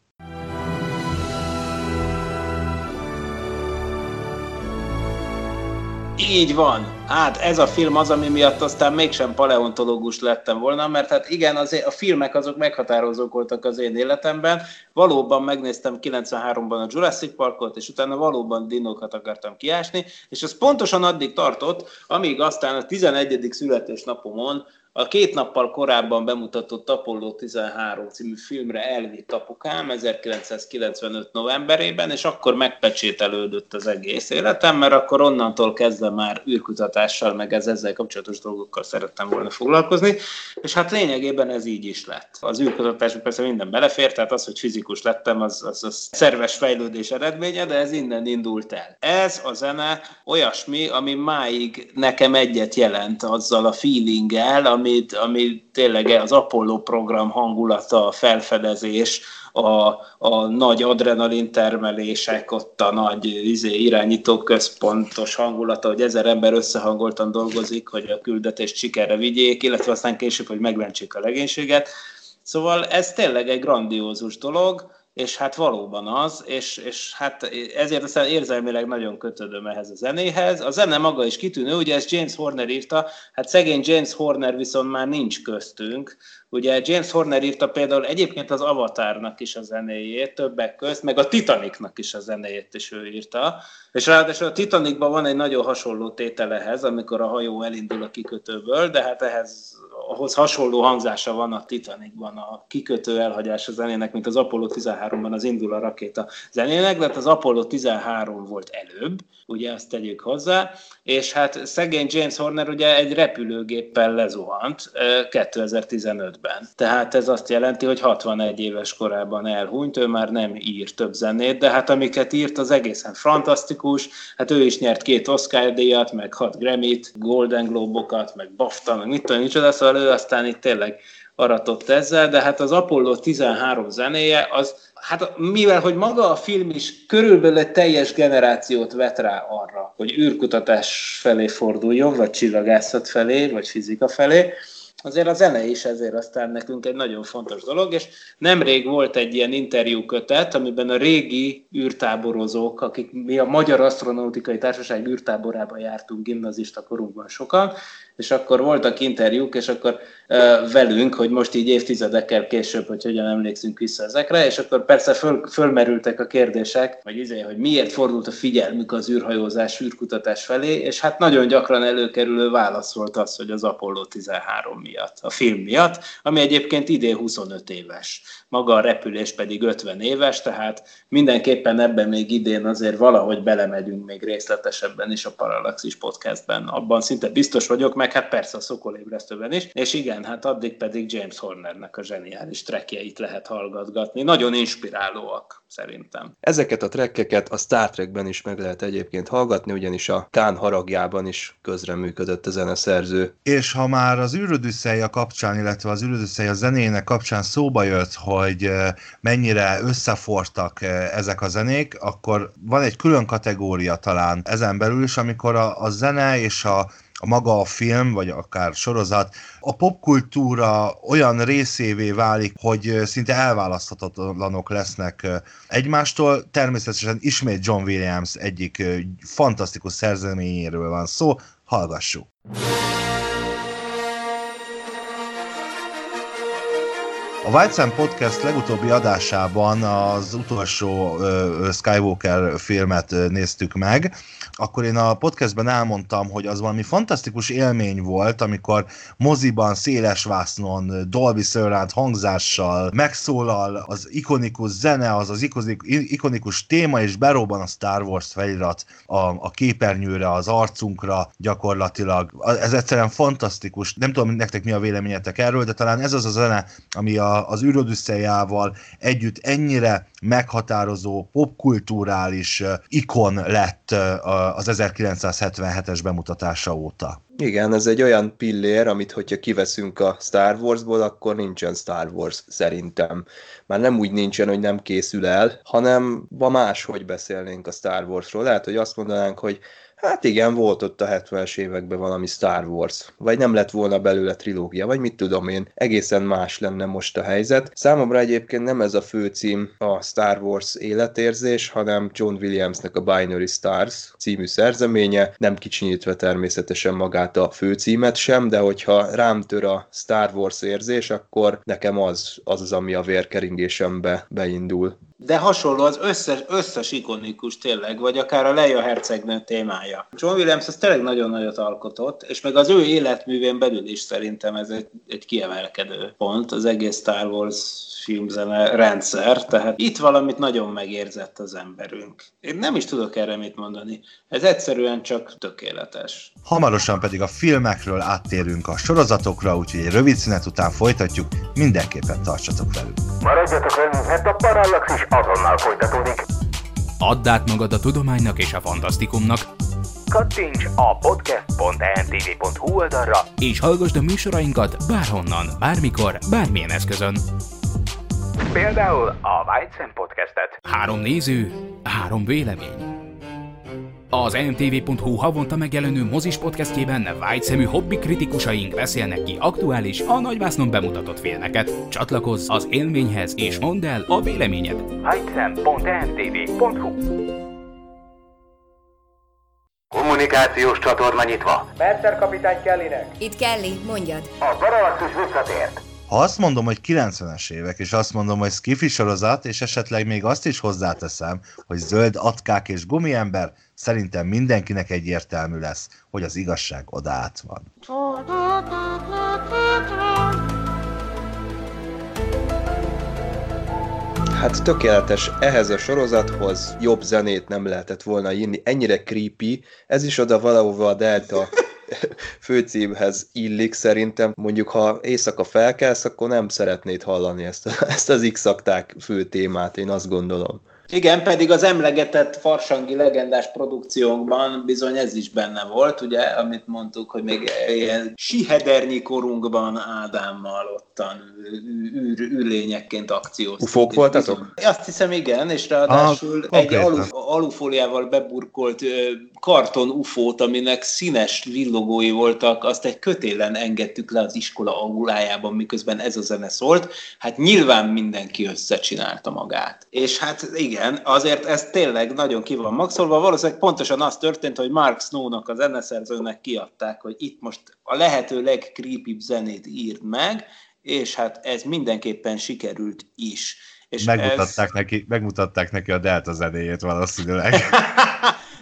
Így van. Hát ez a film az, ami miatt aztán mégsem paleontológus lettem volna, mert hát igen, az, a filmek azok meghatározók voltak az én életemben. Valóban megnéztem 93-ban a Jurassic Parkot, és utána valóban dinókat akartam kiásni, és ez pontosan addig tartott, amíg aztán a 11. születésnapomon a két nappal korábban bemutatott Apollo 13 című filmre elvitt apukám 1995 novemberében, és akkor megpecsételődött az egész életem, mert akkor onnantól kezdve már űrkutatással, meg ez ezzel kapcsolatos dolgokkal szerettem volna foglalkozni, és hát lényegében ez így is lett. Az űrkutatásban persze minden belefér, tehát az, hogy fizikus lettem, az, az, az szerves fejlődés eredménye, de ez innen indult el. Ez a zene olyasmi, ami máig nekem egyet jelent azzal a feelinggel, ami amit, ami tényleg az Apollo program hangulata, a felfedezés, a, a nagy adrenalin termelések, ott a nagy izé, irányító központos hangulata, hogy ezer ember összehangoltan dolgozik, hogy a küldetést sikerre vigyék, illetve aztán később, hogy megmentsék a legénységet. Szóval ez tényleg egy grandiózus dolog, és hát valóban az, és, és hát ezért aztán érzelmileg nagyon kötődöm ehhez a zenéhez. A zene maga is kitűnő, ugye ezt James Horner írta, hát szegény James Horner viszont már nincs köztünk. Ugye James Horner írta például egyébként az Avatarnak is a zenéjét, többek közt, meg a Titanicnak is a zenéjét is ő írta. És ráadásul a Titanicban van egy nagyon hasonló tételehez, amikor a hajó elindul a kikötőből, de hát ehhez ahhoz hasonló hangzása van a Titanicban, a kikötő elhagyás a zenének, mint az Apollo 13-ban az indul a rakéta zenének, de hát az Apollo 13 volt előbb, ugye azt tegyük hozzá, és hát szegény James Horner ugye egy repülőgéppel lezuhant 2015-ben. Tehát ez azt jelenti, hogy 61 éves korában elhunyt, ő már nem ír több zenét, de hát amiket írt, az egészen fantasztikus, hát ő is nyert két Oscar díjat, meg hat Grammy-t, Golden Globokat, meg BAFTA, meg mit tudom, micsoda, szóval ő aztán itt tényleg aratott ezzel, de hát az Apollo 13 zenéje az Hát mivel, hogy maga a film is körülbelül egy teljes generációt vet rá arra, hogy űrkutatás felé forduljon, vagy csillagászat felé, vagy fizika felé, azért a zene is ezért aztán nekünk egy nagyon fontos dolog, és nemrég volt egy ilyen interjú kötet, amiben a régi űrtáborozók, akik mi a Magyar Asztronautikai Társaság űrtáborába jártunk gimnazista korunkban sokan, és akkor voltak interjúk, és akkor velünk, hogy most így évtizedekkel később, hogy hogyan emlékszünk vissza ezekre, és akkor persze föl, fölmerültek a kérdések, vagy izé, hogy miért fordult a figyelmük az űrhajózás, űrkutatás felé, és hát nagyon gyakran előkerülő válasz volt az, hogy az Apollo 13 miatt, a film miatt, ami egyébként idén 25 éves. Maga a repülés pedig 50 éves, tehát mindenképpen ebben még idén azért valahogy belemegyünk még részletesebben is a Parallaxis podcastben. Abban szinte biztos vagyok, meg hát persze a szokolébresztőben is, és igen, hát addig pedig James Hornernek a zseniális trekjeit lehet hallgatgatni. Nagyon inspirálóak szerintem. Ezeket a trekkeket a Star Trekben is meg lehet egyébként hallgatni, ugyanis a Kán haragjában is közreműködött a zeneszerző. És ha már az űrödüsszeja kapcsán, illetve az űrödüsszeja zenének kapcsán szóba jött, hogy mennyire összefortak ezek a zenék, akkor van egy külön kategória talán ezen belül is, amikor a, a zene és a a maga a film, vagy akár sorozat, a popkultúra olyan részévé válik, hogy szinte elválaszthatatlanok lesznek egymástól. Természetesen ismét John Williams egyik fantasztikus szerzeményéről van szó, hallgassuk. A White Sun Podcast legutóbbi adásában az utolsó uh, Skywalker filmet néztük meg, akkor én a podcastben elmondtam, hogy az valami fantasztikus élmény volt, amikor moziban, széles vásznon, Dolby Surround hangzással megszólal az ikonikus zene, az az ikonikus téma, és beróban a Star Wars felirat a, a képernyőre, az arcunkra gyakorlatilag. Ez egyszerűen fantasztikus. Nem tudom, nektek mi a véleményetek erről, de talán ez az a zene, ami a, az űrodüsszeljával együtt ennyire meghatározó popkulturális ikon lett az 1977-es bemutatása óta. Igen, ez egy olyan pillér, amit hogyha kiveszünk a Star Warsból, akkor nincsen Star Wars szerintem. Már nem úgy nincsen, hogy nem készül el, hanem ma máshogy beszélnénk a Star Warsról. Lehet, hogy azt mondanánk, hogy Hát igen, volt ott a 70-es években valami Star Wars, vagy nem lett volna belőle trilógia, vagy mit tudom én, egészen más lenne most a helyzet. Számomra egyébként nem ez a főcím a Star Wars életérzés, hanem John Williamsnek a Binary Stars című szerzeménye, nem kicsinyítve természetesen magát a főcímet sem, de hogyha rám tör a Star Wars érzés, akkor nekem az az, az ami a vérkeringésembe beindul de hasonló az összes, összes ikonikus tényleg, vagy akár a Leia hercegnő témája. John Williams az tényleg nagyon nagyot alkotott, és meg az ő életművén belül is szerintem ez egy, egy kiemelkedő pont, az egész Star Wars filmzene rendszer, tehát itt valamit nagyon megérzett az emberünk. Én nem is tudok erre mit mondani. Ez egyszerűen csak tökéletes. Hamarosan pedig a filmekről áttérünk a sorozatokra, úgyhogy egy rövid szünet után folytatjuk, mindenképpen tartsatok velünk. Maradjatok velünk, mert a Parallax is azonnal folytatódik. Add át magad a tudománynak és a fantasztikumnak, Kattints a podcast.ntv.hu oldalra, és hallgassd a műsorainkat bárhonnan, bármikor, bármilyen eszközön. Például a White podcastet. Három néző, három vélemény. Az mtv.hu havonta megjelenő mozis podcastjében szemű hobbi kritikusaink beszélnek ki aktuális, a nagyvásznon bemutatott filmeket. Csatlakozz az élményhez és mondd el a véleményed. whitesam.mtv.hu Kommunikációs csatorna nyitva. Mercer kapitány Kellynek. Itt Kelly, mondjad. A Parallaxis visszatért. Ha azt mondom, hogy 90-es évek, és azt mondom, hogy skifi sorozat, és esetleg még azt is hozzáteszem, hogy zöld atkák és gumiember, szerintem mindenkinek egyértelmű lesz, hogy az igazság oda át van. Hát tökéletes, ehhez a sorozathoz jobb zenét nem lehetett volna írni, ennyire creepy, ez is oda valahova a Delta főcímhez illik szerintem. Mondjuk, ha éjszaka felkelsz, akkor nem szeretnéd hallani ezt, ezt az x fő témát, én azt gondolom. Igen, pedig az emlegetett farsangi legendás produkciónkban bizony ez is benne volt, ugye, amit mondtuk, hogy még ilyen sihedernyi korunkban Ádámmal ottan űr, űrlényekként akcióztunk. Ufók voltatok? Azt hiszem, igen, és ráadásul ah, egy alu, alufóliával beburkolt karton ufót, aminek színes villogói voltak, azt egy kötélen engedtük le az iskola aulájában, miközben ez a zene szólt. Hát nyilván mindenki összecsinálta magát. És hát igen, igen, azért ez tényleg nagyon ki van maxolva. Valószínűleg pontosan az történt, hogy Mark Snow-nak, a zeneszerzőnek kiadták, hogy itt most a lehető legcreepy zenét írd meg, és hát ez mindenképpen sikerült is. És megmutatták, ez... neki, megmutatták neki a Delta zenéjét valószínűleg.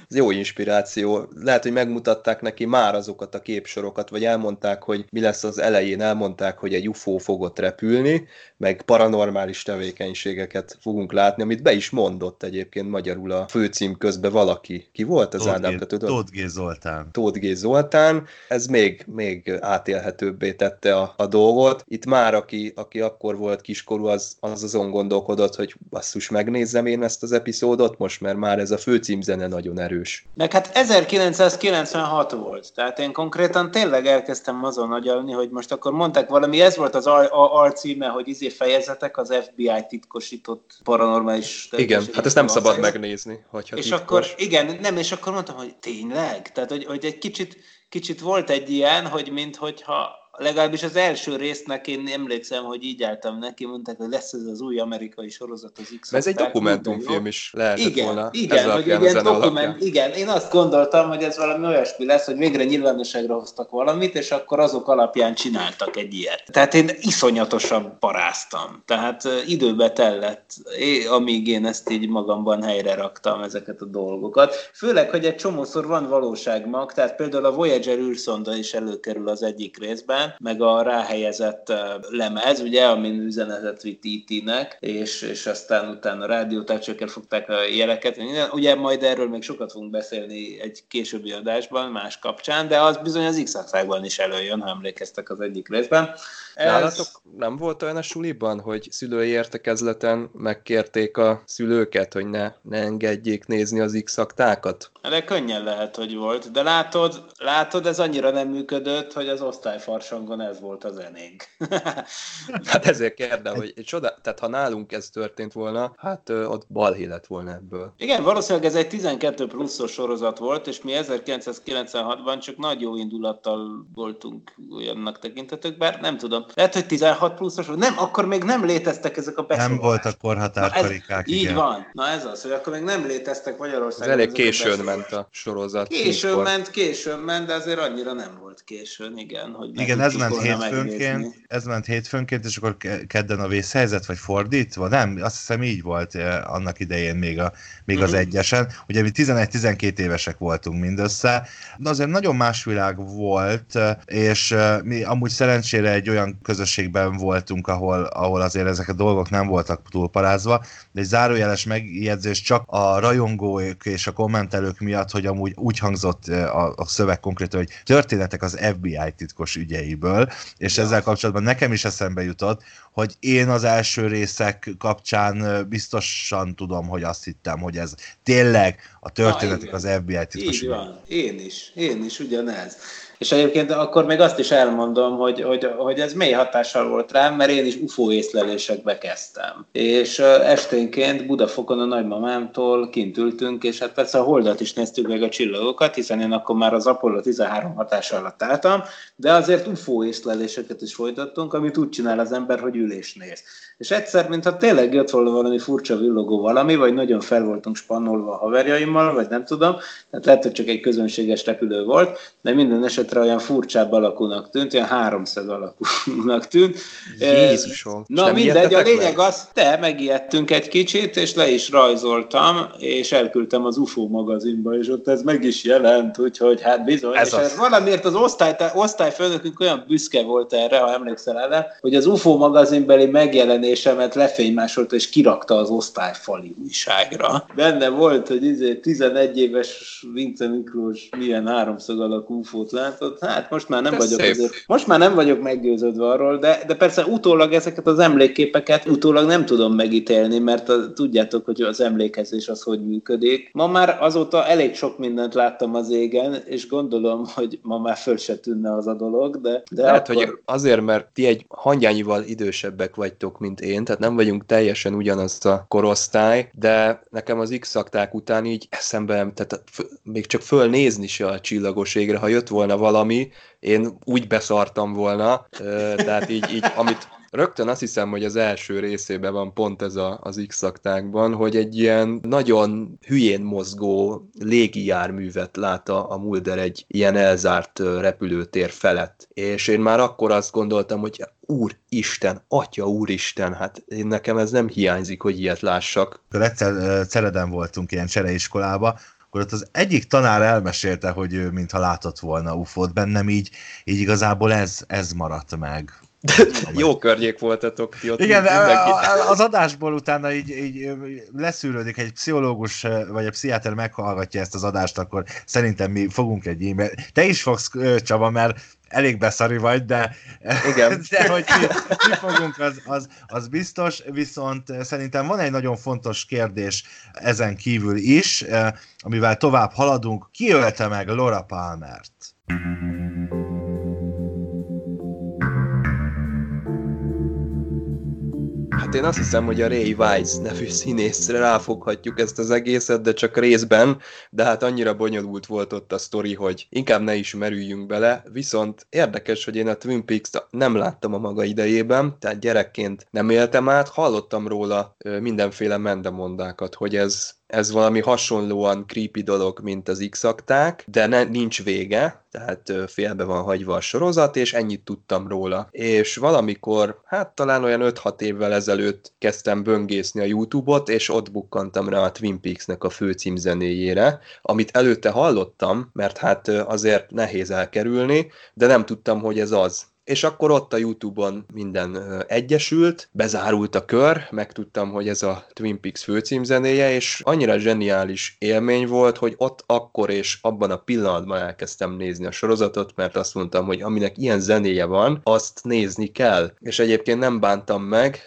ez jó inspiráció. Lehet, hogy megmutatták neki már azokat a képsorokat, vagy elmondták, hogy mi lesz az elején, elmondták, hogy egy UFO fogott repülni, meg paranormális tevékenységeket fogunk látni, amit be is mondott egyébként magyarul a főcím közben valaki. Ki volt az Ádám? Tóth G. Zoltán. Tóth G. Zoltán. Ez még, még átélhetőbbé tette a, a dolgot. Itt már, aki, aki akkor volt kiskorú, az, az azon gondolkodott, hogy basszus, megnézzem én ezt az epizódot most, mert már ez a főcímzene nagyon erős erős. Meg hát 1996 volt, tehát én konkrétan tényleg elkezdtem azon agyalni, hogy most akkor mondták valami, ez volt az alcíme, hogy izé fejezetek az FBI titkosított paranormális... Igen, hát ezt nem szabad megnézni, hogyha És titkos. akkor, igen, nem, és akkor mondtam, hogy tényleg? Tehát, hogy, hogy egy kicsit, kicsit volt egy ilyen, hogy minthogyha legalábbis az első résznek én emlékszem, hogy így álltam neki, mondták, hogy lesz ez az új amerikai sorozat az x Ez egy dokumentumfilm is lehetett igen, volna. Igen, hogy igen, dokument, igen, én azt gondoltam, hogy ez valami olyasmi lesz, hogy végre nyilvánosságra hoztak valamit, és akkor azok alapján csináltak egy ilyet. Tehát én iszonyatosan paráztam. Tehát időbe tellett, amíg én ezt így magamban helyre raktam ezeket a dolgokat. Főleg, hogy egy csomószor van valóságmag, tehát például a Voyager űrszonda is előkerül az egyik részben, meg a ráhelyezett lemez, ugye, amin üzenetet vitt IT-nek, és, és aztán utána a rádiótárcsőkkel fogták a jeleket. Ugye majd erről még sokat fogunk beszélni egy későbbi adásban, más kapcsán, de az bizony az x is előjön, ha emlékeztek az egyik részben. Ez... Nálatok nem volt olyan a suliban, hogy szülői értekezleten megkérték a szülőket, hogy ne, ne engedjék nézni az x -aktákat? De könnyen lehet, hogy volt. De látod, látod, ez annyira nem működött, hogy az osztályfarsangon ez volt a zenénk. hát ezért kérdem, hogy csoda, tehát ha nálunk ez történt volna, hát ö, ott balhé lett volna ebből. Igen, valószínűleg ez egy 12 pluszos sorozat volt, és mi 1996-ban csak nagy jó indulattal voltunk olyannak tekintetők, bár nem tudom. Lehet, hogy 16 pluszos volt. Nem, akkor még nem léteztek ezek a besorolások. Nem voltak korhatárkarikák, Így van. Na ez az, hogy akkor még nem léteztek Magyarországon. Ez elég későn ment a sorozat. Későn mikor? ment, későn ment, de azért annyira nem volt későn, igen. Hogy igen, ez ment hétfőnként, ez ment hétfőnként, és akkor kedden a vészhelyzet, vagy fordítva? Nem, azt hiszem így volt eh, annak idején még, a, még uh-huh. az mhm. egyesen. Ugye mi 11-12 évesek voltunk mindössze, de azért nagyon más világ volt, eh, és eh, mi amúgy szerencsére egy olyan közösségben voltunk, ahol, ahol azért ezek a dolgok nem voltak túlparázva, de egy zárójeles megjegyzés csak a rajongók és a kommentelők miatt, hogy amúgy úgy hangzott a, a szöveg konkrétan, hogy történetek az FBI titkos ügyeiből, és ja. ezzel kapcsolatban nekem is eszembe jutott, hogy én az első részek kapcsán biztosan tudom, hogy azt hittem, hogy ez tényleg a történetek Na, az FBI titkos Így van, én is, én is ugyanez. És egyébként akkor még azt is elmondom, hogy, hogy, hogy ez mély hatással volt rám, mert én is UFO észlelésekbe kezdtem. És esténként Budafokon a nagymamámtól kint ültünk, és hát persze a holdat is néztük meg a csillagokat, hiszen én akkor már az Apollo 13 hatása alatt álltam, de azért UFO észleléseket is folytattunk, amit úgy csinál az ember, hogy ülés néz. És egyszer, mintha tényleg jött volna valami furcsa villogó valami, vagy nagyon fel voltunk spannolva a haverjaimmal, vagy nem tudom, tehát lehet, hogy csak egy közönséges repülő volt, de minden esetre olyan furcsább alakúnak tűnt, olyan háromszög alakúnak tűnt. Jézusom! Na mindegy, a lényeg az, te megijedtünk egy kicsit, és le is rajzoltam, és elküldtem az UFO magazinba, és ott ez meg is jelent, úgyhogy hát bizony. Ez és az. ez valamiért az osztály, osztályfőnökünk olyan büszke volt erre, ha emlékszel el, hogy az UFO magazinbeli megjelenésemet lefénymásolta, és kirakta az osztályfali újságra. Benne volt, hogy izé 11 éves Vince Miklós milyen háromszög alakú UFO-t látott. Hát most már nem Ez vagyok azért, most már nem vagyok meggyőződve arról, de, de persze utólag ezeket az emlékképeket utólag nem tudom megítélni, mert a, tudjátok, hogy az emlékezés az hogy működik. Ma már azóta elég sok mindent láttam az égen, és gondolom, hogy ma már föl se tűnne az a dolog, de, de Lehet, akkor... hogy azért, mert ti egy hangyányival idősebbek vagytok, mint én, tehát nem vagyunk teljesen ugyanaz a korosztály, de nekem az x után így eszembe, tehát még csak fölnézni se a csillagos égre, ha jött volna valami, én úgy beszartam volna, tehát így, így amit, Rögtön azt hiszem, hogy az első részében van pont ez a, az x hogy egy ilyen nagyon hülyén mozgó légijárművet lát a, a Mulder egy ilyen elzárt repülőtér felett. És én már akkor azt gondoltam, hogy Úristen, Atya Úristen, hát én nekem ez nem hiányzik, hogy ilyet lássak. Egyszer Cereden voltunk ilyen csereiskolába, akkor ott az egyik tanár elmesélte, hogy ő mintha látott volna UFO-t bennem, így, így igazából ez, ez maradt meg. Jó környék voltatok ti ott. Igen, mindenki. az adásból utána így, így leszűrődik, egy pszichológus vagy egy pszichiáter meghallgatja ezt az adást, akkor szerintem mi fogunk egy e-mail. Te is fogsz, Csaba, mert elég beszari vagy, de, Igen. de hogy mi, mi fogunk, az, az, az biztos, viszont szerintem van egy nagyon fontos kérdés ezen kívül is, amivel tovább haladunk. Ki ölte meg Laura Palmert? Hát én azt hiszem, hogy a Ray Weiss nevű színészre ráfoghatjuk ezt az egészet, de csak részben, de hát annyira bonyolult volt ott a sztori, hogy inkább ne is merüljünk bele, viszont érdekes, hogy én a Twin peaks nem láttam a maga idejében, tehát gyerekként nem éltem át, hallottam róla mindenféle mendemondákat, hogy ez ez valami hasonlóan creepy dolog, mint az x de ne, nincs vége, tehát félbe van hagyva a sorozat, és ennyit tudtam róla. És valamikor, hát talán olyan 5-6 évvel ezelőtt kezdtem böngészni a YouTube-ot, és ott bukkantam rá a Twin Peaks-nek a főcímzenéjére, amit előtte hallottam, mert hát azért nehéz elkerülni, de nem tudtam, hogy ez az és akkor ott a Youtube-on minden egyesült, bezárult a kör, megtudtam, hogy ez a Twin Peaks főcímzenéje, és annyira zseniális élmény volt, hogy ott akkor és abban a pillanatban elkezdtem nézni a sorozatot, mert azt mondtam, hogy aminek ilyen zenéje van, azt nézni kell. És egyébként nem bántam meg,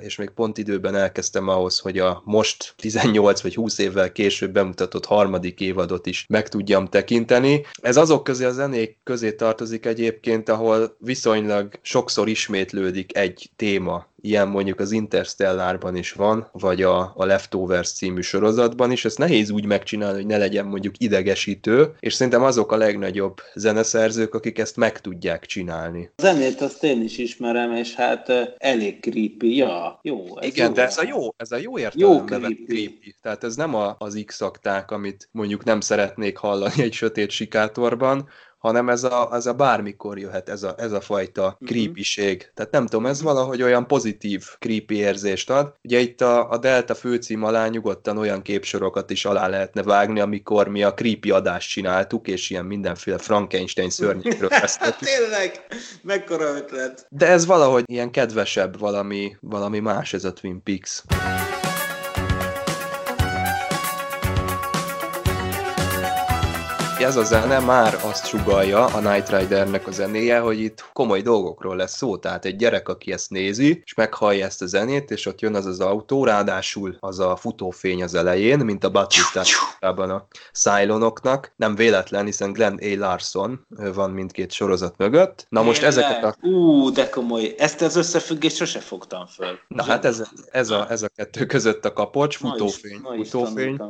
és még pont időben elkezdtem ahhoz, hogy a most 18 vagy 20 évvel később bemutatott harmadik évadot is meg tudjam tekinteni. Ez azok közé a zenék közé tartozik egyébként, ahol viszonylag sokszor ismétlődik egy téma ilyen mondjuk az Interstellárban is van, vagy a, a Leftovers című sorozatban is, ezt nehéz úgy megcsinálni, hogy ne legyen mondjuk idegesítő, és szerintem azok a legnagyobb zeneszerzők, akik ezt meg tudják csinálni. A zenét azt én is ismerem, és hát elég creepy, ja, jó. Ez Igen, jó. de ez a jó, ez a jó értelemben jó creepy. creepy. Tehát ez nem a, az x amit mondjuk nem szeretnék hallani egy sötét sikátorban, hanem ez a, ez a bármikor jöhet, ez a, ez a fajta mhm. creepység. Tehát nem tudom, ez valahogy olyan pozitív creepy érzést ad. Ugye itt a, a Delta főcím alá nyugodtan olyan képsorokat is alá lehetne vágni, amikor mi a creepy adást csináltuk, és ilyen mindenféle Frankenstein szörnyekről beszéltük. Tényleg, mekkora ötlet. De ez valahogy ilyen kedvesebb, valami, valami más ez a Twin Peaks. Ez a zene már azt sugalja a Night Ridernek a zenéje, hogy itt komoly dolgokról lesz szó. Tehát egy gyerek, aki ezt nézi, és meghallja ezt a zenét, és ott jön az az autó, ráadásul az a futófény az elején, mint a Batistában a Cylonoknak. Nem véletlen, hiszen Glenn A. Larson van mindkét sorozat mögött. Na most Én ezeket a... Ú, de komoly. Ezt az összefüggést sose fogtam föl. Na hát ez, ez, a, ez a kettő között a kapocs, futófény. Ma is, ma futófény.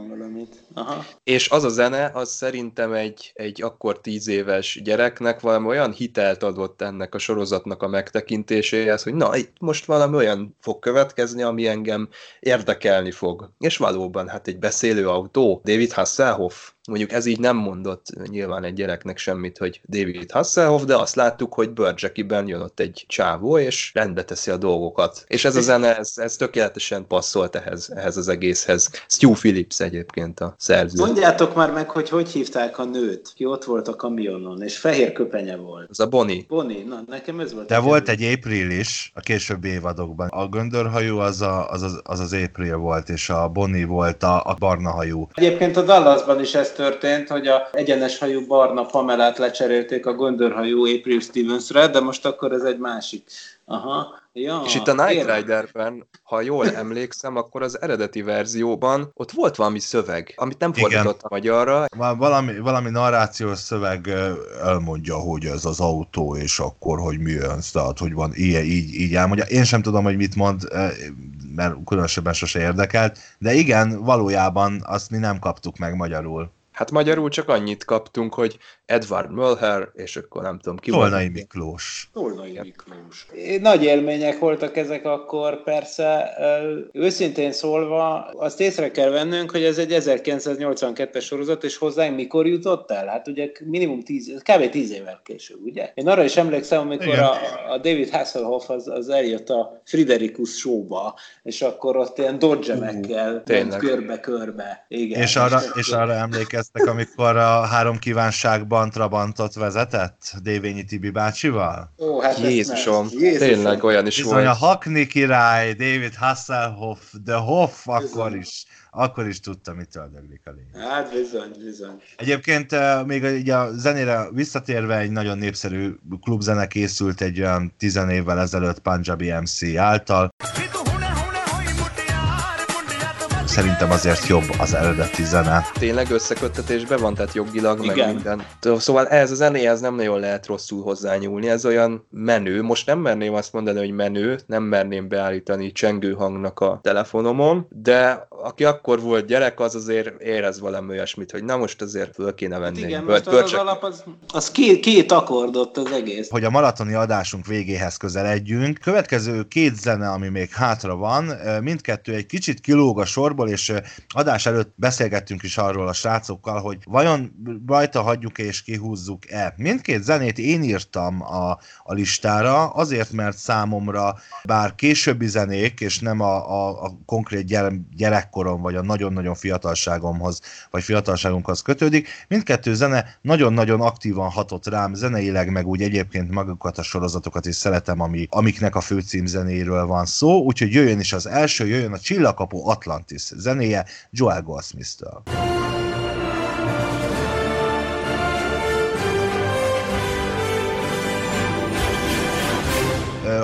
Aha. És az a zene, az szerintem egy, egy akkor tíz éves gyereknek valami olyan hitelt adott ennek a sorozatnak a megtekintéséhez, hogy na, itt most valami olyan fog következni, ami engem érdekelni fog. És valóban, hát egy beszélő autó, David Hasselhoff, mondjuk ez így nem mondott nyilván egy gyereknek semmit, hogy David Hasselhoff, de azt láttuk, hogy Burjacki-ben jön ott egy csávó, és rendbe teszi a dolgokat. És ez a zene, ez, ez tökéletesen passzolt ehhez, ehhez az egészhez. Stu Phillips egyébként a szerző. Mondjátok már meg, hogy hogy hívták a nőt, ki ott volt a kamionon, és fehér köpenye volt. Az a Bonnie. Bonnie, na nekem ez volt. De volt egy April is a későbbi évadokban. A göndörhajú az a, az, az, az, az April volt, és a Bonnie volt a, a barna hajú. Egyébként a Dallasban is ez történt, hogy a egyenes hajú barna Pamelát lecserélték a göndörhajú April Stevensre, de most akkor ez egy másik. Aha. Ja, És itt a Night. Riderben, ha jól emlékszem, akkor az eredeti verzióban ott volt valami szöveg, amit nem Igen. fordított magyarra. Val- Valami, valami narrációs szöveg elmondja, hogy ez az autó, és akkor, hogy mi jön, tehát, hogy van ilyen, így, így elmondja. Én sem tudom, hogy mit mond, mert különösebben sose érdekelt, de igen, valójában azt mi nem kaptuk meg magyarul. Hát magyarul csak annyit kaptunk, hogy Edward Mulher, és akkor nem tudom ki Tolnai. Miklós. Tolnai Miklós. Nagy élmények voltak ezek akkor, persze. Őszintén szólva, azt észre kell vennünk, hogy ez egy 1982-es sorozat, és hozzánk mikor jutott el? Hát ugye minimum 10, kb. 10 évvel később, ugye? Én arra is emlékszem, amikor Igen. a, a David Hasselhoff az, az eljött a Friderikus showba, és akkor ott ilyen dodgemekkel ment körbe-körbe. Igen. És arra, és arra emlékeztek, amikor a három kívánságban Trabantot vezetett Dévényi Tibi bácsival? Ó, hát. Jézusom, Jézusom. tényleg olyan is Bizony a volt. Hackney király, David Hasselhoff, de Hoff akkor is, akkor is tudta, mit öldöglik a lény. Hát bizony, bizony. Egyébként még így a zenére visszatérve egy nagyon népszerű klubzene készült egy olyan tizen évvel ezelőtt Punjabi MC által. Szerintem azért jobb az eredeti zene. Tényleg összeköttetésben van, tehát jogilag, meg minden. Szóval ehhez a zenéhez nem nagyon lehet rosszul hozzányúlni, ez olyan menő. Most nem merném azt mondani, hogy menő, nem merném beállítani csengő hangnak a telefonomon, de aki akkor volt gyerek, az azért érez valami olyasmit, hogy na most azért föl kéne venni. Hát igen, Bört- most az, az alap, az, az két, két akkordott az egész. hogy a maratoni adásunk végéhez közeledjünk. Következő két zene, ami még hátra van, mindkettő egy kicsit kilóg a sorból, és eh, adás előtt beszélgettünk is arról a srácokkal, hogy vajon rajta hagyjuk-e és kihúzzuk-e. Mindkét zenét én írtam a, a listára, azért, mert számomra bár későbbi zenék, és nem a, a, a konkrét gyere, gyerekkorom, vagy a nagyon-nagyon fiatalságomhoz, vagy fiatalságunkhoz kötődik, mindkettő zene nagyon-nagyon aktívan hatott rám zeneileg, meg úgy egyébként magukat a sorozatokat is szeretem, ami, amiknek a főcím zenéről van szó, úgyhogy jöjjön is az első, jöjjön a Csillagkapu Atlantis zenéje Joel Goldsmith-től.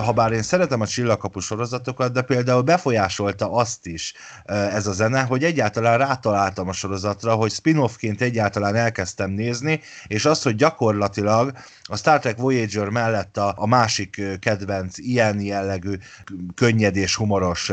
Ha bár én szeretem a csillagkapu sorozatokat, de például befolyásolta azt is ez a zene, hogy egyáltalán rátaláltam a sorozatra, hogy spin-offként egyáltalán elkezdtem nézni, és az, hogy gyakorlatilag a Star Trek Voyager mellett a, a másik kedvenc ilyen jellegű könnyed és humoros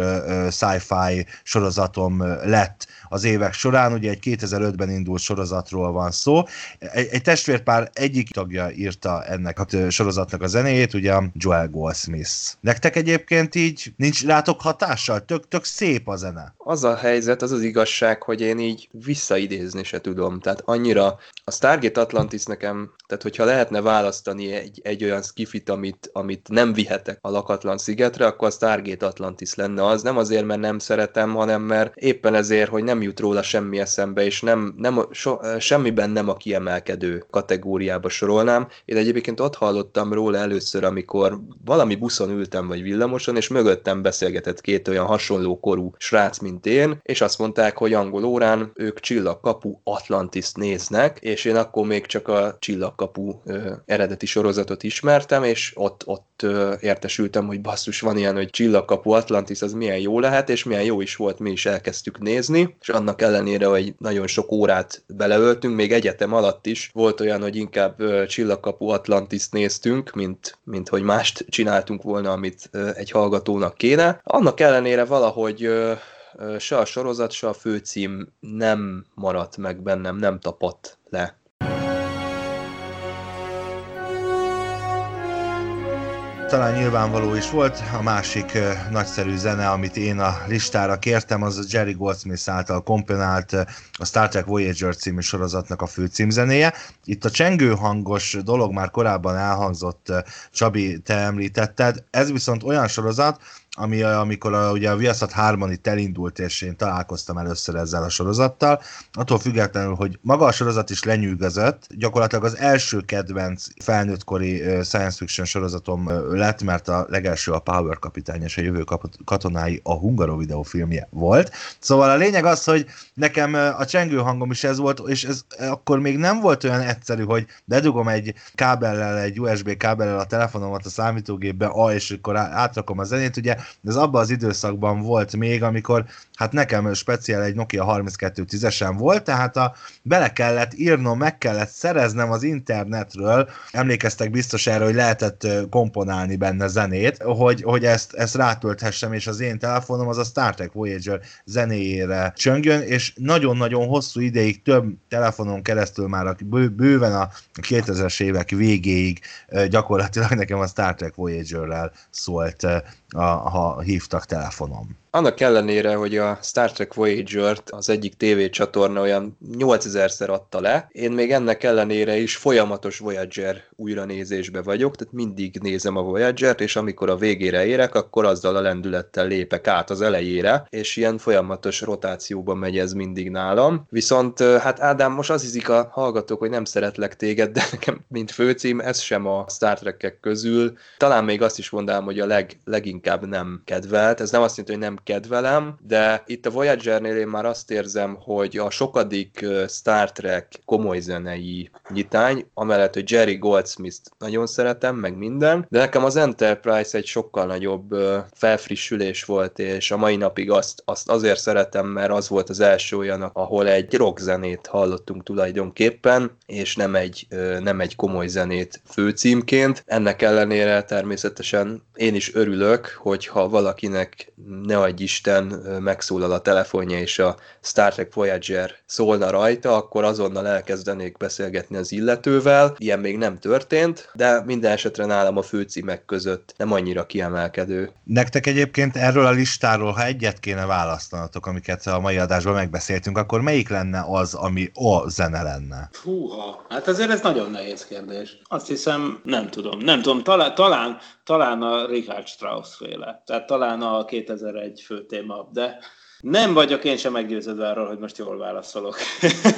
sci-fi sorozatom lett az évek során, ugye egy 2005-ben indult sorozatról van szó. Egy, egy testvérpár egyik tagja írta ennek a sorozatnak a zenéjét, ugye Joel Goldsmith. Nektek egyébként így nincs rátok hatással? Tök, tök szép a zene. Az a helyzet, az az igazság, hogy én így visszaidézni se tudom. Tehát annyira a Stargate Atlantis nekem, tehát hogyha lehetne választani egy, egy olyan skifit, amit, amit nem vihetek a lakatlan szigetre, akkor a Stargate Atlantis lenne az. Nem azért, mert nem szeretem, hanem mert éppen ezért, hogy nem jut róla semmi eszembe, és nem, nem so, semmiben nem a kiemelkedő kategóriába sorolnám. Én egyébként ott hallottam róla először, amikor valami buszon ültem, vagy villamoson, és mögöttem beszélgetett két olyan hasonló korú srác, mint én, és azt mondták, hogy angol órán ők Csillagkapu Atlantis néznek, és én akkor még csak a Csillagkapu ö, eredeti sorozatot ismertem, és ott, ott ö, értesültem, hogy basszus, van ilyen, hogy Csillagkapu Atlantis, az milyen jó lehet, és milyen jó is volt, mi is elkezdtük nézni, és annak ellenére, hogy nagyon sok órát beleöltünk, még egyetem alatt is volt olyan, hogy inkább Csillagkapu Atlantis néztünk, mint, mint hogy mást csináltunk volna, amit egy hallgatónak kéne. Annak ellenére valahogy se a sorozat, se a főcím nem maradt meg bennem, nem tapadt le. Talán nyilvánvaló is volt, a másik nagyszerű zene, amit én a listára kértem, az a Jerry Goldsmith által komponált a Star Trek Voyager című sorozatnak a fő címzenéje. Itt a csengő hangos dolog már korábban elhangzott, Csabi, te említetted, ez viszont olyan sorozat, ami amikor a, ugye a Viaszat 3 itt elindult, és én találkoztam először ezzel a sorozattal, attól függetlenül, hogy maga a sorozat is lenyűgözött, gyakorlatilag az első kedvenc felnőttkori science fiction sorozatom lett, mert a legelső a Power kapitány és a jövő katonái a Hungarovideo filmje volt. Szóval a lényeg az, hogy nekem a csengő hangom is ez volt, és ez akkor még nem volt olyan egyszerű, hogy bedugom egy kábellel, egy USB kábellel a telefonomat a számítógépbe, a, és akkor átrakom a zenét, ugye ez abban az időszakban volt még, amikor hát nekem speciál egy Nokia 3210-esen volt, tehát a, bele kellett írnom, meg kellett szereznem az internetről, emlékeztek biztos erre, hogy lehetett komponálni benne zenét, hogy, hogy ezt, ezt rátölthessem, és az én telefonom az a Star Trek Voyager zenéjére csöngjön, és nagyon-nagyon hosszú ideig több telefonon keresztül már a, bő, bőven a 2000-es évek végéig gyakorlatilag nekem a Star Trek Voyager-rel szólt a, ha hívtak telefonom. Annak ellenére, hogy a Star Trek Voyager-t az egyik tévécsatorna olyan 8000-szer adta le, én még ennek ellenére is folyamatos Voyager újranézésbe vagyok, tehát mindig nézem a Voyager-t, és amikor a végére érek, akkor azzal a lendülettel lépek át az elejére, és ilyen folyamatos rotációban megy ez mindig nálam. Viszont hát Ádám, most az hiszik a hallgatók, hogy nem szeretlek téged, de nekem, mint főcím, ez sem a Star Trek-ek közül. Talán még azt is mondanám, hogy a leg, leginkább nem kedvelt. Ez nem azt jelenti, hogy nem kedvelem, de itt a Voyager-nél én már azt érzem, hogy a sokadik Star Trek komoly zenei nyitány, amellett, hogy Jerry Goldsmith-t nagyon szeretem, meg minden, de nekem az Enterprise egy sokkal nagyobb felfrissülés volt, és a mai napig azt, azt azért szeretem, mert az volt az első olyan, ahol egy rock zenét hallottunk tulajdonképpen, és nem egy, nem egy komoly zenét főcímként. Ennek ellenére természetesen én is örülök, hogyha valakinek ne adj Isten megszólal a telefonja, és a Star Trek Voyager szólna rajta, akkor azonnal elkezdenék beszélgetni az illetővel. Ilyen még nem történt, de minden esetre nálam a főcímek között nem annyira kiemelkedő. Nektek egyébként erről a listáról, ha egyet kéne választanatok, amiket a mai adásban megbeszéltünk, akkor melyik lenne az, ami a zene lenne? Húha, hát azért ez nagyon nehéz kérdés. Azt hiszem, nem tudom, nem tudom, talán, talán, talán a Richard Strauss féle, tehát talán a 2001 fő téma, de nem vagyok én sem meggyőződve arról, hogy most jól válaszolok.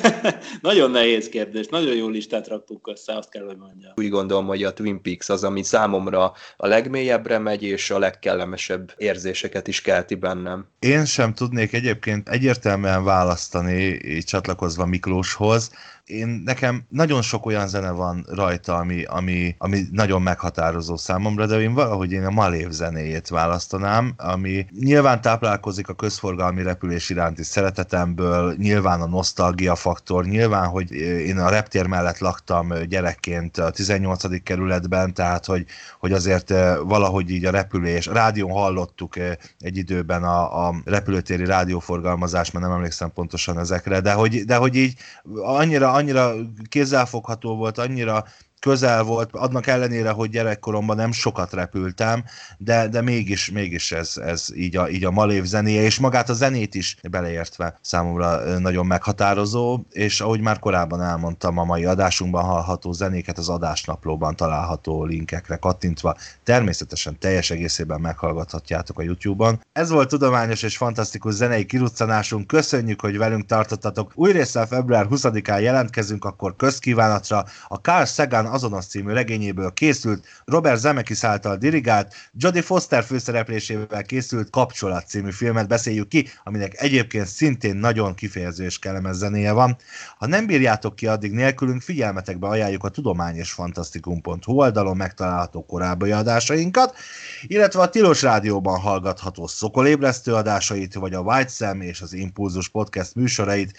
nagyon nehéz kérdés, nagyon jó listát raktunk össze, azt kell, hogy mondjam. Úgy gondolom, hogy a Twin Peaks az, ami számomra a legmélyebbre megy, és a legkellemesebb érzéseket is kelti bennem. Én sem tudnék egyébként egyértelműen választani, így csatlakozva Miklóshoz, én nekem nagyon sok olyan zene van rajta, ami, ami, ami nagyon meghatározó számomra, de én valahogy én a Malév zenéjét választanám, ami nyilván táplálkozik a közforgalmi repülés iránti szeretetemből, nyilván a nosztalgia faktor, nyilván, hogy én a reptér mellett laktam gyerekként a 18. kerületben, tehát hogy, hogy azért eh, valahogy így a repülés, a rádión hallottuk eh, egy időben a, a repülőtéri rádióforgalmazást, mert nem emlékszem pontosan ezekre, de hogy, de hogy így annyira annyira kézzelfogható volt, annyira közel volt, annak ellenére, hogy gyerekkoromban nem sokat repültem, de, de mégis, mégis ez, ez így, a, így a Malév zenéje, és magát a zenét is beleértve számomra nagyon meghatározó, és ahogy már korábban elmondtam, a mai adásunkban hallható zenéket az adásnaplóban található linkekre kattintva, természetesen teljes egészében meghallgathatjátok a YouTube-on. Ez volt tudományos és fantasztikus zenei kiruccanásunk, köszönjük, hogy velünk tartottatok. Új résszel február 20-án jelentkezünk, akkor közkívánatra a Carl Sagan azonos című regényéből készült, Robert Zemeckis által dirigált, Jodie Foster főszereplésével készült Kapcsolat című filmet beszéljük ki, aminek egyébként szintén nagyon kifejező és kellemes zenéje van. Ha nem bírjátok ki addig nélkülünk, figyelmetekbe ajánljuk a tudomány és fantasztikum.hu oldalon megtalálható korábbi adásainkat, illetve a Tilos Rádióban hallgatható szokolébresztő adásait, vagy a White Sam és az Impulzus podcast műsorait,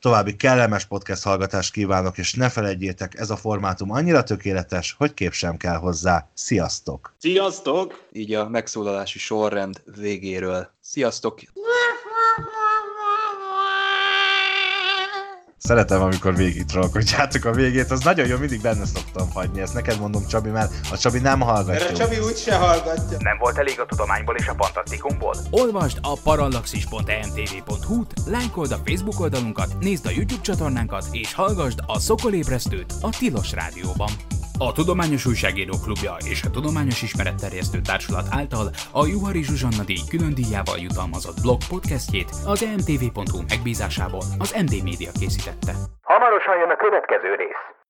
További kellemes podcast hallgatást kívánok, és ne felejtjétek, ez a formátum annyira tökéletes, hogy kép sem kell hozzá. Sziasztok! Sziasztok! Így a megszólalási sorrend végéről. Sziasztok! Szeretem, amikor végig trollkodjátok a végét, az nagyon jó, mindig benne szoktam hagyni. Ezt neked mondom, Csabi, mert a Csabi nem hallgatja. Mert a Csabi úgyse hallgatja. Nem volt elég a tudományból és a fantasztikumból? Olvasd a parallaxis.emtv.hu-t, lájkold a Facebook oldalunkat, nézd a YouTube csatornánkat, és hallgassd a Szokolébresztőt a Tilos Rádióban. A Tudományos Újságíró Klubja és a Tudományos Ismeretterjesztő Társulat által a Juhari Zsuzsanna díj külön díjával jutalmazott blog podcastjét az emtv.hu megbízásából az MD Media készítette. Hamarosan jön a következő rész.